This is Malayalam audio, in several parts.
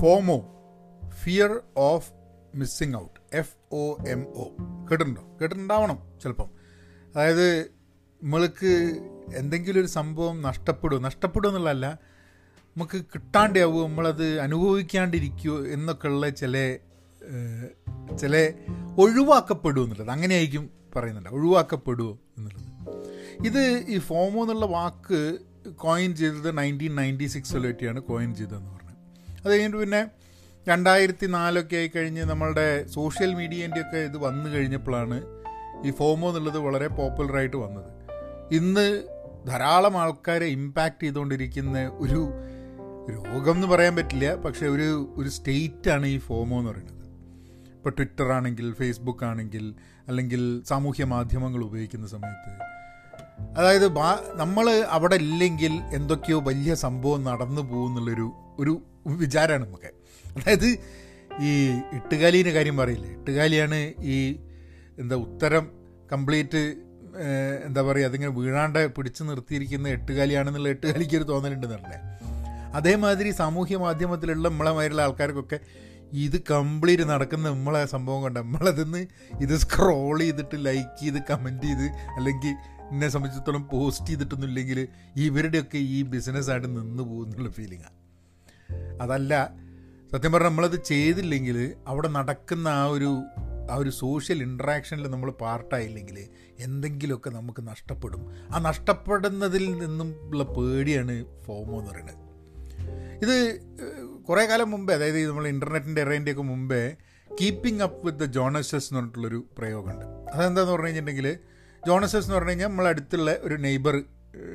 FOMO fear of missing out F O M O കേട്ടിട്ടുണ്ടോ? കേട്ടിട്ടുണ്ടാവണം ചിലപ്പം. അതായത് നമ്മൾക്ക് എന്തെങ്കിലും ഒരു സംഭവം നഷ്ടപ്പെടും നഷ്ടപ്പെടും എന്നുള്ളതല്ല നമുക്ക് കിട്ടാണ്ടാവുമോ നമ്മളത് അനുഭവിക്കാണ്ടിരിക്കുമോ എന്നൊക്കെയുള്ള ചില ചില ഒഴിവാക്കപ്പെടുമോ എന്നുള്ളത്. അങ്ങനെയായിരിക്കും പറയുന്നുണ്ട് ഒഴിവാക്കപ്പെടുമോ എന്നുള്ളത്. ഇത് ഈ ഫോമോ എന്നുള്ള വാക്ക് കോയിൻ ചെയ്തത് നയന്റീൻ നയന്റി സിക്സിലൊക്കെയാണ് കോയിൻ ചെയ്തതെന്ന് അത് കഴിഞ്ഞിട്ട് പിന്നെ രണ്ടായിരത്തി നാലൊക്കെ ആയി കഴിഞ്ഞ് നമ്മളുടെ സോഷ്യൽ മീഡിയേന്റെ ഒക്കെ ഇത് വന്നു കഴിഞ്ഞപ്പോഴാണ് ഈ ഫോമോ എന്നുള്ളത് വളരെ പോപ്പുലറായിട്ട് വന്നത്. ഇന്ന് ധാരാളം ആൾക്കാരെ ഇമ്പാക്റ്റ് ചെയ്തുകൊണ്ടിരിക്കുന്ന ഒരു രോഗം എന്ന് പറയാൻ പറ്റില്ല പക്ഷെ ഒരു ഒരു സ്റ്റേറ്റാണ് ഈ ഫോമോ എന്ന് പറയുന്നത്. ഇപ്പോൾ ട്വിറ്റർ ആണെങ്കിൽ ഫേസ്ബുക്ക് ആണെങ്കിൽ അല്ലെങ്കിൽ സാമൂഹ്യ മാധ്യമങ്ങൾ ഉപയോഗിക്കുന്ന സമയത്ത്. അതായത് നമ്മൾ അവിടെ ഇല്ലെങ്കിൽ എന്തൊക്കെയോ വലിയ സംഭവം നടന്നു പോകുന്നുള്ളൊരു ഒരു വിചാരമാണ് നമുക്ക്. അതായത് ഈ ഇട്ടുകാലീന്റെ കാര്യം പറയില്ലേ? ഇട്ടുകാലിയാണ് ഈ എന്താ ഉത്തരം കംപ്ലീറ്റ് എന്താ പറയുക അതിങ്ങനെ വീഴാണ്ട് പിടിച്ചു നിർത്തിയിരിക്കുന്ന എട്ടുകാലിയാണെന്നുള്ള എട്ടുകാലിക്ക് ഒരു തോന്നലുണ്ടെന്നല്ലേ അതേമാതിരി സാമൂഹ്യ മാധ്യമത്തിലുള്ള നമ്മളെ നമ്മളെമാരുള്ള ആൾക്കാർക്കൊക്കെ ഇത് കംപ്ലീറ്റ് നടക്കുന്ന നമ്മളെ സംഭവം കൊണ്ട് നമ്മളതിന്ന് ഇത് സ്ക്രോൾ ചെയ്തിട്ട് ലൈക്ക് ചെയ്ത് കമന്റ് ചെയ്ത് അല്ലെങ്കിൽ എന്നെ സംബന്ധിച്ചിടത്തോളം പോസ്റ്റ് ചെയ്തിട്ടൊന്നുമില്ലെങ്കിൽ ഇവരുടെയൊക്കെ ഈ ബിസിനസ്സായിട്ട് നിന്ന് പോകുന്നുള്ള ഫീലിംഗാണ് അതല്ല സത്യം പറഞ്ഞാൽ നമ്മളത് ചെയ്തില്ലെങ്കിൽ അവിടെ നടക്കുന്ന ആ ഒരു ആ ഒരു സോഷ്യൽ ഇൻട്രാക്ഷനിൽ നമ്മൾ പാർട്ടായില്ലെങ്കിൽ എന്തെങ്കിലുമൊക്കെ നമുക്ക് നഷ്ടപ്പെടും. ആ നഷ്ടപ്പെടുന്നതിൽ നിന്നും ഉള്ള പേടിയാണ് ഫോമോ എന്ന് പറയുന്നത്. ഇത് കുറേ കാലം മുമ്പേ അതായത് നമ്മൾ ഇന്റർനെറ്റിന്റെ ഇറേന്റെയൊക്കെ മുമ്പേ keeping up with the Joneses എന്ന് പറഞ്ഞിട്ടുള്ളൊരു പ്രയോഗമുണ്ട്. അതെന്താന്ന് പറഞ്ഞു കഴിഞ്ഞിട്ടുണ്ടെങ്കിൽ ജോണസസ് എന്ന് പറഞ്ഞു കഴിഞ്ഞാൽ നമ്മളടുത്തുള്ള ഒരു നെയ്ബർ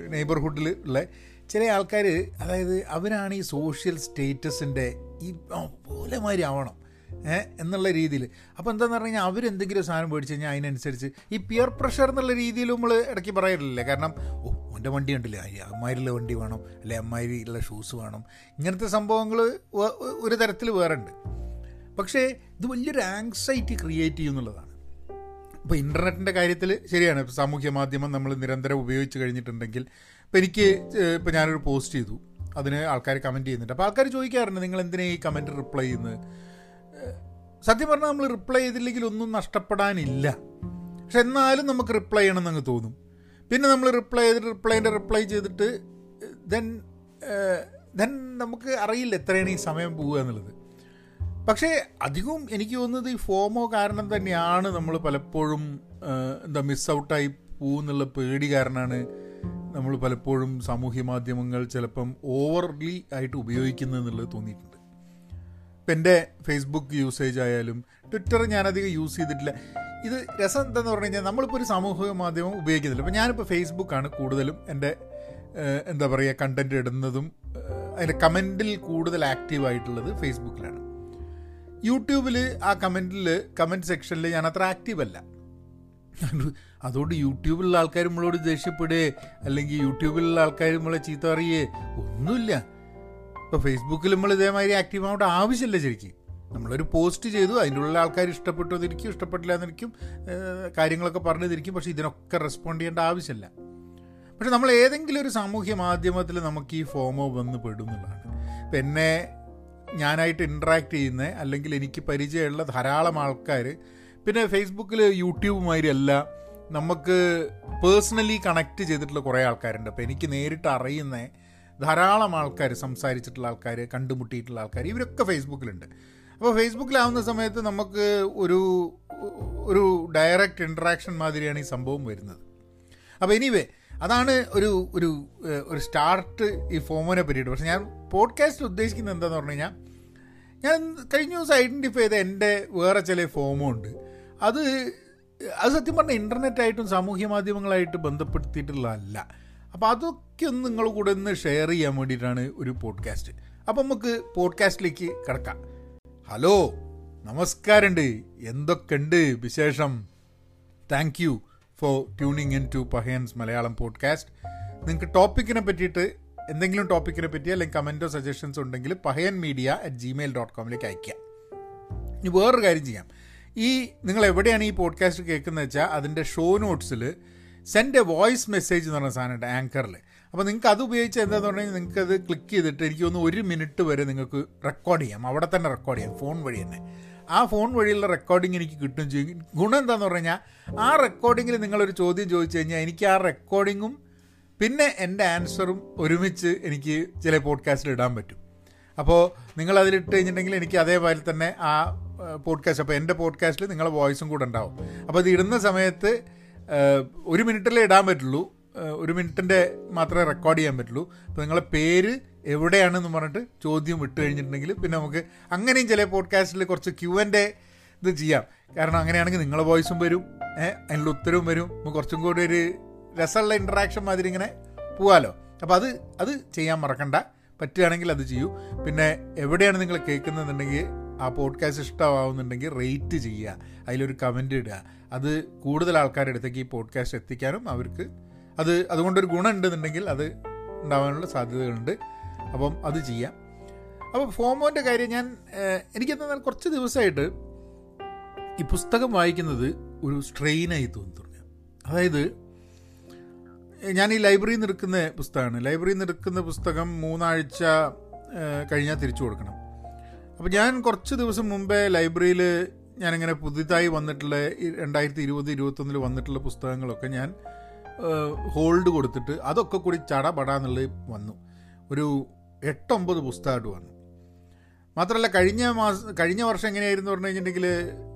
നെയ്ബർഹുഡിൽ ഉള്ള ചില ആൾക്കാർ അതായത് അവരാണ് ഈ സോഷ്യൽ സ്റ്റേറ്റസിന്റെ ഈ പോലെ മാതിരി ആവണം എന്നുള്ള രീതിയിൽ അപ്പോൾ എന്താണെന്ന് പറഞ്ഞു കഴിഞ്ഞാൽ അവരെന്തെങ്കിലും സാധനം മേടിച്ച് കഴിഞ്ഞാൽ അതിനനുസരിച്ച് ഈ പിയർ പ്രഷർ എന്നുള്ള രീതിയിൽ നമ്മൾ ഇടയ്ക്ക് പറയാറില്ലേ കാരണം ഓ എന്റെ വണ്ടി ഉണ്ടല്ലേ അമ്മാരിയുള്ള വണ്ടി വേണം അല്ലെ അമ്മാരിയുള്ള ഷൂസ് വേണം. ഇങ്ങനത്തെ സംഭവങ്ങൾ ഒരു തരത്തിൽ വേറെ ഉണ്ട് പക്ഷേ ഇത് വലിയൊരു ആങ്സൈറ്റി ക്രിയേറ്റ് ചെയ്യുന്നുള്ളതാണ് ഇപ്പോൾ ഇന്റർനെറ്റിന്റെ കാര്യത്തിൽ ശരിയാണ്. സാമൂഹ്യ മാധ്യമം നമ്മൾ നിരന്തരം ഉപയോഗിച്ച് കഴിഞ്ഞിട്ടുണ്ടെങ്കിൽ ഇപ്പോൾ എനിക്ക് ഇപ്പം ഞാനൊരു പോസ്റ്റ് ചെയ്തു. അതിന് ആൾക്കാർ കമന്റ് ചെയ്യുന്നുണ്ട്. അപ്പോൾ ആൾക്കാർ ചോദിക്കാറുണ്ട് നിങ്ങൾ എന്തിനാണ് ഈ കമന്റ് റിപ്ലൈ ചെയ്യുന്നത് സത്യം പറഞ്ഞാൽ നമ്മൾ റിപ്ലൈ ചെയ്തില്ലെങ്കിൽ ഒന്നും നഷ്ടപ്പെടാനില്ല. പക്ഷെ എന്നാലും നമുക്ക് റിപ്ലൈ ചെയ്യണമെന്ന് അങ്ങ് തോന്നും. പിന്നെ നമ്മൾ റിപ്ലൈ ചെയ്തിട്ട് റിപ്ലൈന്റെ റിപ്ലൈ ചെയ്തിട്ട് ദെൻ ദെൻ നമുക്ക് അറിയില്ല എത്രയാണ് ഈ സമയം പോവുക എന്നുള്ളത്. പക്ഷേ അധികവും എനിക്ക് തോന്നുന്നത് ഈ ഫോമോ കാരണം തന്നെയാണ് നമ്മൾ പലപ്പോഴും എന്താ മിസ് ഔട്ടായി പോകുന്നുള്ള പേടി കാരണമാണ് നമ്മൾ പലപ്പോഴും സാമൂഹ്യ മാധ്യമങ്ങൾ ചിലപ്പം ഓവർലി ആയിട്ട് ഉപയോഗിക്കുന്നത് എന്നുള്ളത് തോന്നിയിട്ടുണ്ട്. ഇപ്പം എന്റെ ഫേസ്ബുക്ക് യൂസേജ് ആയാലും ട്വിറ്റർ ഞാനധികം യൂസ് ചെയ്തിട്ടില്ല. ഇത് രസം എന്താന്ന് പറഞ്ഞു കഴിഞ്ഞാൽ നമ്മളിപ്പോൾ ഒരു സാമൂഹിക മാധ്യമം ഉപയോഗിക്കുന്നില്ല. അപ്പോൾ ഞാനിപ്പോൾ ഫേസ്ബുക്കാണ് കൂടുതലും എന്റെ എന്താ പറയുക കണ്ടന്റ് ഇടുന്നതും അതിന്റെ കമന്റിൽ കൂടുതൽ ആക്റ്റീവായിട്ടുള്ളത് ഫേസ്ബുക്കിലാണ് യൂട്യൂബിൽ ആ കമന്റിൽ കമന്റ് സെക്ഷനിൽ ഞാൻ അത്ര ആക്റ്റീവല്ല അതുകൊണ്ട് യൂട്യൂബിലുള്ള ആൾക്കാർ നമ്മളോട് ദേഷ്യപ്പെടുകയെ അല്ലെങ്കിൽ യൂട്യൂബിലുള്ള ആൾക്കാർ നമ്മളെ ചീത്ത പറയുകയെ ഒന്നുമില്ല. ഇപ്പോൾ ഫേസ്ബുക്കിൽ നമ്മൾ ഇതേമാതിരി ആക്റ്റീവ് ആവേണ്ട ആവശ്യമില്ല ശരിക്കും. നമ്മളൊരു പോസ്റ്റ് ചെയ്തു അതിന്റെ ഉള്ളിൽ ആൾക്കാർ ഇഷ്ടപ്പെട്ടതിരിക്കും ഇഷ്ടപ്പെട്ടില്ല എന്നിരിക്കും കാര്യങ്ങളൊക്കെ പറഞ്ഞതിരിക്കും പക്ഷെ ഇതിനൊക്കെ റെസ്പോണ്ട് ചെയ്യേണ്ട ആവശ്യമില്ല. പക്ഷെ നമ്മൾ ഏതെങ്കിലും ഒരു സാമൂഹ്യ മാധ്യമത്തിൽ നമുക്ക് ഈ ഫോമോ വന്ന് പെടും എന്നുള്ളതാണ്. ഇപ്പം എന്നെ ഞാനായിട്ട് ഇൻട്രാക്ട് ചെയ്യുന്ന അല്ലെങ്കിൽ എനിക്ക് പരിചയമുള്ള ധാരാളം ആൾക്കാർ പിന്നെ ഫേസ്ബുക്കിൽ യൂട്യൂബുമാതിരി അല്ല നമുക്ക് പേഴ്സണലി കണക്ട് ചെയ്തിട്ടുള്ള കുറേ ആൾക്കാരുണ്ട്. അപ്പോൾ എനിക്ക് നേരിട്ട് അറിയുന്ന ധാരാളം ആൾക്കാർ സംസാരിച്ചിട്ടുള്ള ആൾക്കാർ കണ്ടുമുട്ടിയിട്ടുള്ള ആൾക്കാർ ഇവരൊക്കെ ഫേസ്ബുക്കിലുണ്ട് അപ്പോൾ ഫേസ്ബുക്കിലാവുന്ന സമയത്ത് നമുക്ക് ഒരു ഒരു ഡയറക്റ്റ് ഇൻട്രാക്ഷൻ മാതിരിയാണ് ഈ സംഭവം വരുന്നത്. അപ്പോൾ എനിവേ അതാണ് ഒരു ഒരു ഒരു സ്റ്റാർട്ട് ഈ ഫോമിനെ പറ്റിയിട്ട്. പക്ഷേ ഞാൻ പോഡ്കാസ്റ്റ് ഉദ്ദേശിക്കുന്നത് എന്താണെന്ന് പറഞ്ഞു കഴിഞ്ഞാൽ ഞാൻ കഴിഞ്ഞ ദിവസം ഐഡന്റിഫൈ ചെയ്ത എന്റെ വേറെ ചില ഫോമും ഉണ്ട് അത് അത് സത്യം പറഞ്ഞാൽ ഇന്റർനെറ്റായിട്ടും സാമൂഹ്യ മാധ്യമങ്ങളായിട്ട് ബന്ധപ്പെടുത്തിയിട്ടുള്ളതല്ല. അപ്പോൾ അതൊക്കെ ഒന്ന് നിങ്ങൾ കൂടെ ഒന്ന് ഷെയർ ചെയ്യാൻ വേണ്ടിയിട്ടാണ് ഒരു പോഡ്കാസ്റ്റ്. അപ്പം നമുക്ക് പോഡ്കാസ്റ്റിലേക്ക് കിടക്കാം. ഹലോ നമസ്കാരമുണ്ട്. എന്തൊക്കെയുണ്ട് വിശേഷം? Thank you for tuning in to Pahayans Malayalam podcast നിങ്ങൾക്ക് ടോപ്പിക്കിനെ പറ്റിയിട്ട് എന്തെങ്കിലും ടോപ്പിക്കിനെ പറ്റി അല്ലെങ്കിൽ കമന്റോ സജഷൻസ് ഉണ്ടെങ്കിൽ Pahayan media at Gmail dot കോമിലേക്ക് അയയ്ക്കാം. ഇനി വേറൊരു കാര്യം ചെയ്യാം. ഈ നിങ്ങൾ എവിടെയാണ് ഈ പോഡ്കാസ്റ്റ് കേൾക്കുന്നത് വെച്ചാൽ അതിന്റെ ഷോ നോട്ട്സിൽ സെൻഡ് എ വോയിസ് മെസ്സേജ് എന്ന് പറഞ്ഞ സാധനമുണ്ട് ആങ്കറിൽ അപ്പോൾ നിങ്ങൾക്ക് അത് ഉപയോഗിച്ച് എന്താണെന്ന് പറഞ്ഞാൽ നിങ്ങൾക്ക് അത് ക്ലിക്ക് ചെയ്തിട്ട് എനിക്ക് ഒന്ന് ഒരു മിനിറ്റ് വരെ നിങ്ങൾക്ക് റെക്കോർഡ് ചെയ്യാം. അവിടെ തന്നെ റെക്കോർഡ് ചെയ്യാം ഫോൺ വഴി തന്നെ. ആ ഫോൺ വഴിയുള്ള റെക്കോർഡിംഗ് എനിക്ക് കിട്ടും ചെയ്യും. ഗുണം എന്താണെന്ന് പറഞ്ഞു കഴിഞ്ഞാൽ ആ റെക്കോർഡിങ്ങിൽ നിങ്ങളൊരു ചോദ്യം ചോദിച്ചു കഴിഞ്ഞാൽ എനിക്ക് ആ റെക്കോർഡിങ്ങും പിന്നെ എന്റെ ആൻസറും ഒരുമിച്ച് എനിക്ക് ചില പോഡ്കാസ്റ്റിൽ ഇടാൻ പറ്റും. അപ്പോൾ നിങ്ങളതിലിട്ട് കഴിഞ്ഞിട്ടുണ്ടെങ്കിൽ എനിക്ക് അതേപോലെ തന്നെ ആ പോഡ്കാസ്റ്റ് അപ്പോൾ എന്റെ പോഡ്കാസ്റ്റിൽ നിങ്ങളുടെ വോയിസും കൂടെ ഉണ്ടാവും. അപ്പോൾ അത് ഇടുന്ന സമയത്ത് ഒരു മിനിറ്റിലേ ഇടാൻ പറ്റുള്ളൂ. ഒരു മിനിറ്റിന്റെ മാത്രമേ റെക്കോർഡ് ചെയ്യാൻ പറ്റുള്ളൂ. അപ്പോൾ നിങ്ങളെ പേര് എവിടെയാണെന്ന് പറഞ്ഞിട്ട് ചോദ്യം വിട്ട് കഴിഞ്ഞിട്ടുണ്ടെങ്കിൽ പിന്നെ നമുക്ക് അങ്ങനെയും ചില പോഡ്കാസ്റ്റിൽ കുറച്ച് ക്യൂ എന്റെ ഇത് ചെയ്യാം. കാരണം അങ്ങനെയാണെങ്കിൽ നിങ്ങളെ വോയിസും വരും. അതിനുള്ള ഉത്തരവും വരും. കുറച്ചും കൂടി ഒരു രസമുള്ള ഇൻട്രാക്ഷൻ മാതിരി ഇങ്ങനെ പോവാലോ. അപ്പോൾ അത് അത് ചെയ്യാൻ മറക്കണ്ട. പറ്റുകയാണെങ്കിൽ അത് ചെയ്യൂ. പിന്നെ എവിടെയാണ് നിങ്ങൾ കേൾക്കുന്നതെന്നുണ്ടെങ്കിൽ ആ പോഡ്കാസ്റ്റ് ഇഷ്ടമാവുന്നുണ്ടെങ്കിൽ റേറ്റ് ചെയ്യുക. അതിലൊരു കമന്റ് ഇടുക. അത് കൂടുതൽ ആൾക്കാരുടെ അടുത്തേക്ക് ഈ പോഡ്കാസ്റ്റ് എത്തിക്കാനും അവർക്ക് അത് അതുകൊണ്ടൊരു ഗുണം ഉണ്ടെന്നുണ്ടെങ്കിൽ അത് ഉണ്ടാവാനുള്ള സാധ്യതകളുണ്ട്. അപ്പം അത് ചെയ്യാം. അപ്പോൾ ഫോമോന്റെ കാര്യം ഞാൻ എനിക്കെന്നാൽ കുറച്ച് ദിവസമായിട്ട് ഈ പുസ്തകം വായിക്കുന്നത് ഒരു സ്ട്രെയിനായി തോന്നി തുടങ്ങി. അതായത് ഞാൻ ഈ ലൈബ്രറിയിൽ നിന്ന് എടുക്കുന്ന പുസ്തകമാണ്. ലൈബ്രറിയിൽ നിന്ന് എടുക്കുന്ന പുസ്തകം മൂന്നാഴ്ച കഴിഞ്ഞാൽ തിരിച്ചു കൊടുക്കണം. അപ്പോൾ ഞാൻ കുറച്ച് ദിവസം മുമ്പേ ലൈബ്രറിയിൽ ഞാനിങ്ങനെ പുതുതായി വന്നിട്ടുള്ള രണ്ടായിരത്തി ഇരുപത് ഇരുപത്തൊന്നിൽ വന്നിട്ടുള്ള പുസ്തകങ്ങളൊക്കെ ഞാൻ ഹോൾഡ് കൊടുത്തിട്ട് അതൊക്കെ കൂടി ചടപടാന്നുള്ളത് വന്നു. ഒരു എട്ടൊമ്പത് പുസ്തകമായിട്ട് വന്നു. മാത്രമല്ല കഴിഞ്ഞ മാസം കഴിഞ്ഞ വർഷം എങ്ങനെയായിരുന്നു പറഞ്ഞു കഴിഞ്ഞിട്ടുണ്ടെങ്കിൽ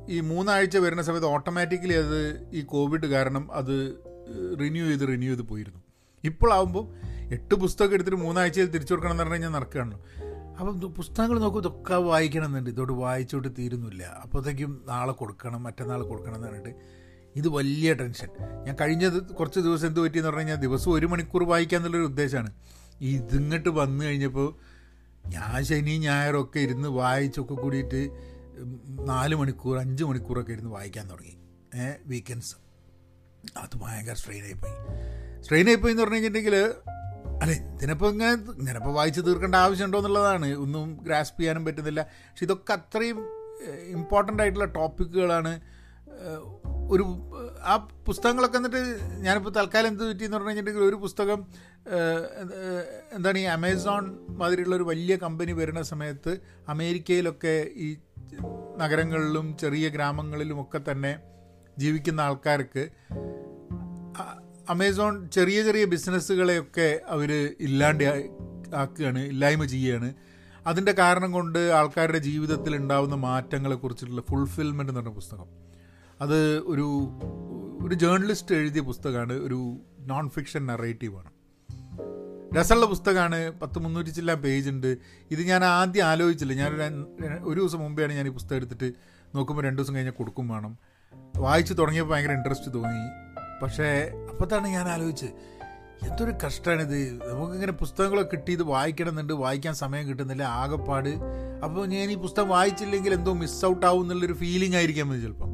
ഈ മൂന്നാഴ്ച വരുന്ന സമയത്ത് ഓട്ടോമാറ്റിക്കലി അത് ഈ കോവിഡ് കാരണം അത് റിന്യൂ ചെയ്ത് റിന്യൂ ചെയ്ത് പോയിരുന്നു. ഇപ്പോഴാവുമ്പോൾ എട്ട് പുസ്തകം എടുത്തിട്ട് മൂന്നാഴ്ചയിൽ തിരിച്ചു കൊടുക്കണം എന്ന് പറഞ്ഞു കഴിഞ്ഞാൽ നടക്കുകയാണല്ലോ. അപ്പം പുസ്തകങ്ങൾ നോക്കും ഇതൊക്കെ വായിക്കണം എന്നുണ്ട് ഇതോട് വായിച്ചോട്ട് തീരുന്നില്ല. അപ്പോഴത്തേക്കും നാളെ കൊടുക്കണം മറ്റന്നാൾ കൊടുക്കണം എന്ന് പറഞ്ഞിട്ട് ഇത് വലിയ ടെൻഷൻ. ഞാൻ കഴിഞ്ഞ കുറച്ച് ദിവസം എന്ത് പറ്റിയെന്ന് പറഞ്ഞു കഴിഞ്ഞാൽ ദിവസം ഒരു മണിക്കൂർ വായിക്കുക എന്നുള്ളൊരു ഉദ്ദേശമാണ് ഇതിങ്ങോട്ട് വന്നു കഴിഞ്ഞപ്പോൾ ഞാൻ ശനി ഞായറൊക്കെ ഇരുന്ന് വായിച്ചൊക്കെ കൂടിയിട്ട് നാല് മണിക്കൂർ അഞ്ച് മണിക്കൂറൊക്കെ ഇരുന്ന് വായിക്കാൻ തുടങ്ങി. വീക്കെൻഡ്സ് അത് ഭയങ്കര സ്ട്രെയിനായിപ്പോയി സ്ട്രെയിനായിപ്പോയി എന്ന് പറഞ്ഞു കഴിഞ്ഞിട്ടുണ്ടെങ്കിൽ അല്ല ഇതിനിപ്പോൾ ഇങ്ങനെ ഇങ്ങനെപ്പോൾ വായിച്ച് തീർക്കേണ്ട ആവശ്യമുണ്ടോ എന്നുള്ളതാണ്. ഒന്നും ഗ്രാസ്പ് ചെയ്യാനും പറ്റുന്നില്ല. പക്ഷെ ഇതൊക്കെ അത്രയും ഇമ്പോർട്ടന്റ് ആയിട്ടുള്ള ടോപ്പിക്കുകളാണ് ഒരു ആ പുസ്തകങ്ങളൊക്കെ എന്നിട്ട് ഞാനിപ്പോൾ തൽക്കാലം എന്ത് പറ്റിയെന്ന് പറഞ്ഞു കഴിഞ്ഞിട്ടുണ്ടെങ്കിൽ ഒരു പുസ്തകം എന്താണ് ഈ അമേസോൺ മാതിരിയുള്ള ഒരു വലിയ കമ്പനി വരുന്ന സമയത്ത് അമേരിക്കയിലൊക്കെ ഈ നഗരങ്ങളിലും ചെറിയ ഗ്രാമങ്ങളിലും ഒക്കെ തന്നെ ജീവിക്കുന്ന ആൾക്കാർക്ക് അമേസോൺ ചെറിയ ചെറിയ ബിസിനസ്സുകളെയൊക്കെ അവർ ഇല്ലാണ്ട് ആക്കുകയാണ് ഇല്ലായ്മ ചെയ്യുകയാണ്. അതിന്റെ കാരണം കൊണ്ട് ആൾക്കാരുടെ ജീവിതത്തിൽ ഉണ്ടാകുന്ന മാറ്റങ്ങളെക്കുറിച്ചിട്ടുള്ള ഫുൾഫിൽമെന്റ് എന്ന് പറഞ്ഞ പുസ്തകം. അത് ഒരു ഒരു ജേർണലിസ്റ്റ് എഴുതിയ പുസ്തകമാണ് ഒരു നോൺ ഫിക്ഷൻ നറേറ്റീവാണ് രസമുള്ള പുസ്തകമാണ് പത്ത് മുന്നൂറ്റി ചില്ല പേജ് ഉണ്ട്. ഇത് ഞാൻ ആദ്യം ആലോചിച്ചില്ല. ഞാൻ ഒരു ദിവസം മുമ്പെയാണ് ഞാൻ ഈ പുസ്തകം എടുത്തിട്ട് നോക്കുമ്പോൾ രണ്ട് ദിവസം കഴിഞ്ഞാൽ കൊടുക്കും വേണം. വായിച്ചു തുടങ്ങിയപ്പോൾ ഭയങ്കര ഇൻട്രസ്റ്റ് തോന്നി. പക്ഷേ അപ്പോഴത്താണ് ഞാൻ ആലോചിച്ച് എന്തൊരു കഷ്ടമാണിത് നമുക്കിങ്ങനെ പുസ്തകങ്ങളൊക്കെ കിട്ടി ഇത് വായിക്കണമെന്നുണ്ട്. വായിക്കാൻ സമയം കിട്ടുന്നില്ല ആകെപ്പാട്. അപ്പോൾ ഞാൻ ഈ പുസ്തകം വായിച്ചില്ലെങ്കിൽ എന്തോ മിസ് ഔട്ട് ആവും എന്നുള്ളൊരു ഫീലിംഗ് ആയിരിക്കാം മതി ചിലപ്പം.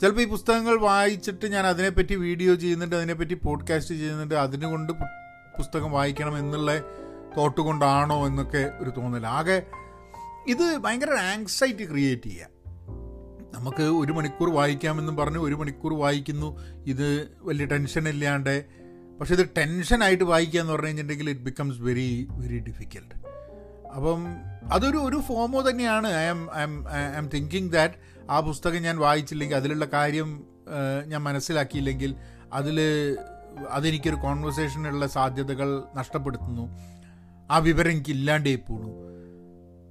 ചിലപ്പോൾ ഈ പുസ്തകങ്ങൾ വായിച്ചിട്ട് ഞാൻ അതിനെപ്പറ്റി വീഡിയോ ചെയ്യുന്നുണ്ട് അതിനെപ്പറ്റി പോഡ്കാസ്റ്റ് ചെയ്യുന്നുണ്ട്. അതിനുകൊണ്ട് പുസ്തകം വായിക്കണം എന്നുള്ള തോട്ട് കൊണ്ടാണോ എന്നൊക്കെ ഒരു തോന്നൽ ആകെ ഇത് ഭയങ്കര ആങ്സൈറ്റി ക്രിയേറ്റ് ചെയ്യുക. നമുക്ക് ഒരു മണിക്കൂർ വായിക്കാമെന്നും പറഞ്ഞ് ഒരു മണിക്കൂർ വായിക്കുന്നു. ഇത് വലിയ ടെൻഷൻ ഇല്ലാണ്ട്. പക്ഷെ ഇത് ടെൻഷനായിട്ട് വായിക്കുക എന്ന് പറഞ്ഞു കഴിഞ്ഞിട്ടുണ്ടെങ്കിൽ it becomes very very difficult അപ്പം അതൊരു ഒരു ഫോമോ തന്നെയാണ്. I'm I'm I'm thinking that ആ പുസ്തകം ഞാൻ വായിച്ചില്ലെങ്കിൽ അതിലുള്ള കാര്യം ഞാൻ മനസ്സിലാക്കിയില്ലെങ്കിൽ അതിൽ അതെനിക്കൊരു കോൺവെർസേഷനുള്ള സാധ്യതകൾ നഷ്ടപ്പെടുത്തുന്നു. ആ വിവരം എനിക്ക് ഇല്ലാണ്ടേ പോണു.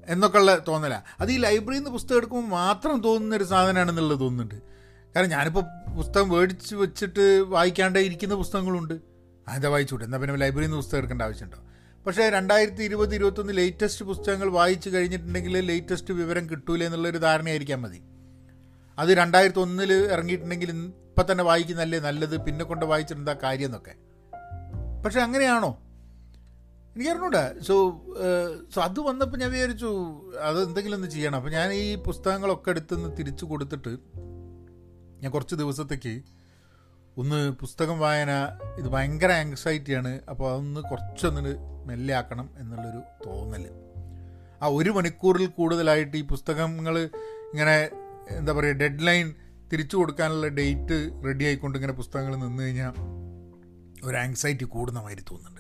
എന്നൊക്കെയുള്ള തോന്നല. അത് ഈ ലൈബ്രറിയിൽ നിന്ന് പുസ്തകം എടുക്കുമ്പോൾ മാത്രം തോന്നുന്ന ഒരു സാധനമാണെന്നുള്ളത് തോന്നുന്നുണ്ട്. കാരണം ഞാനിപ്പോൾ പുസ്തകം മേടിച്ച് വെച്ചിട്ട് വായിക്കാണ്ട് ഇരിക്കുന്ന പുസ്തകങ്ങളുണ്ട്. അതെന്താ വായിച്ചുകൂട്ടെ എന്നാൽ പിന്നെ ലൈബ്രറിയിൽ നിന്ന് പുസ്തകം എടുക്കേണ്ട ആവശ്യമുണ്ടോ? പക്ഷേ രണ്ടായിരത്തി ഇരുപത് ഇരുപത്തൊന്ന് ലേറ്റസ്റ്റ് പുസ്തകങ്ങൾ വായിച്ചു കഴിഞ്ഞിട്ടുണ്ടെങ്കിൽ ലേറ്റസ്റ്റ് വിവരം കിട്ടൂല എന്നുള്ളൊരു ധാരണയായിരിക്കാം മതി. അത് രണ്ടായിരത്തി ഒന്നിൽ ഇറങ്ങിയിട്ടുണ്ടെങ്കിൽ ഇപ്പം തന്നെ വായിക്കുന്നല്ലേ നല്ലത്? പിന്നെ കൊണ്ട് വായിച്ചിട്ടുണ്ടാ കാര്യം എന്നൊക്കെ പക്ഷെ അങ്ങനെയാണോ? എനിക്കറിഞ്ഞൂടാ. സോ സോ അത് വന്നപ്പോൾ ഞാൻ വിചാരിച്ചു അത് എന്തെങ്കിലും ഒന്ന് ചെയ്യണം. അപ്പോൾ ഞാൻ ഈ പുസ്തകങ്ങളൊക്കെ എടുത്തുനിന്ന് തിരിച്ചു കൊടുത്തിട്ട് ഞാൻ കുറച്ച് ദിവസത്തേക്ക് ഒന്ന് പുസ്തകം വായന ഇത് ഭയങ്കര ആങ്സൈറ്റിയാണ് അപ്പോൾ അതൊന്ന് കുറച്ചൊന്ന് മെല്ലെ ആക്കണം എന്നുള്ളൊരു തോന്നൽ ആ ഒരു മണിക്കൂറിൽ കൂടുതലായിട്ട് ഈ പുസ്തകങ്ങൾ ഇങ്ങനെ എന്താ പറയുക ഡെഡ് ലൈൻ തിരിച്ചു കൊടുക്കാനുള്ള ഡേറ്റ് റെഡി ആയിക്കൊണ്ട് ഇങ്ങനെ പുസ്തകങ്ങൾ നിന്ന് കഴിഞ്ഞാൽ ഒരു ആങ്സൈറ്റി കൂടുന്ന മാതിരി തോന്നുന്നുണ്ട്.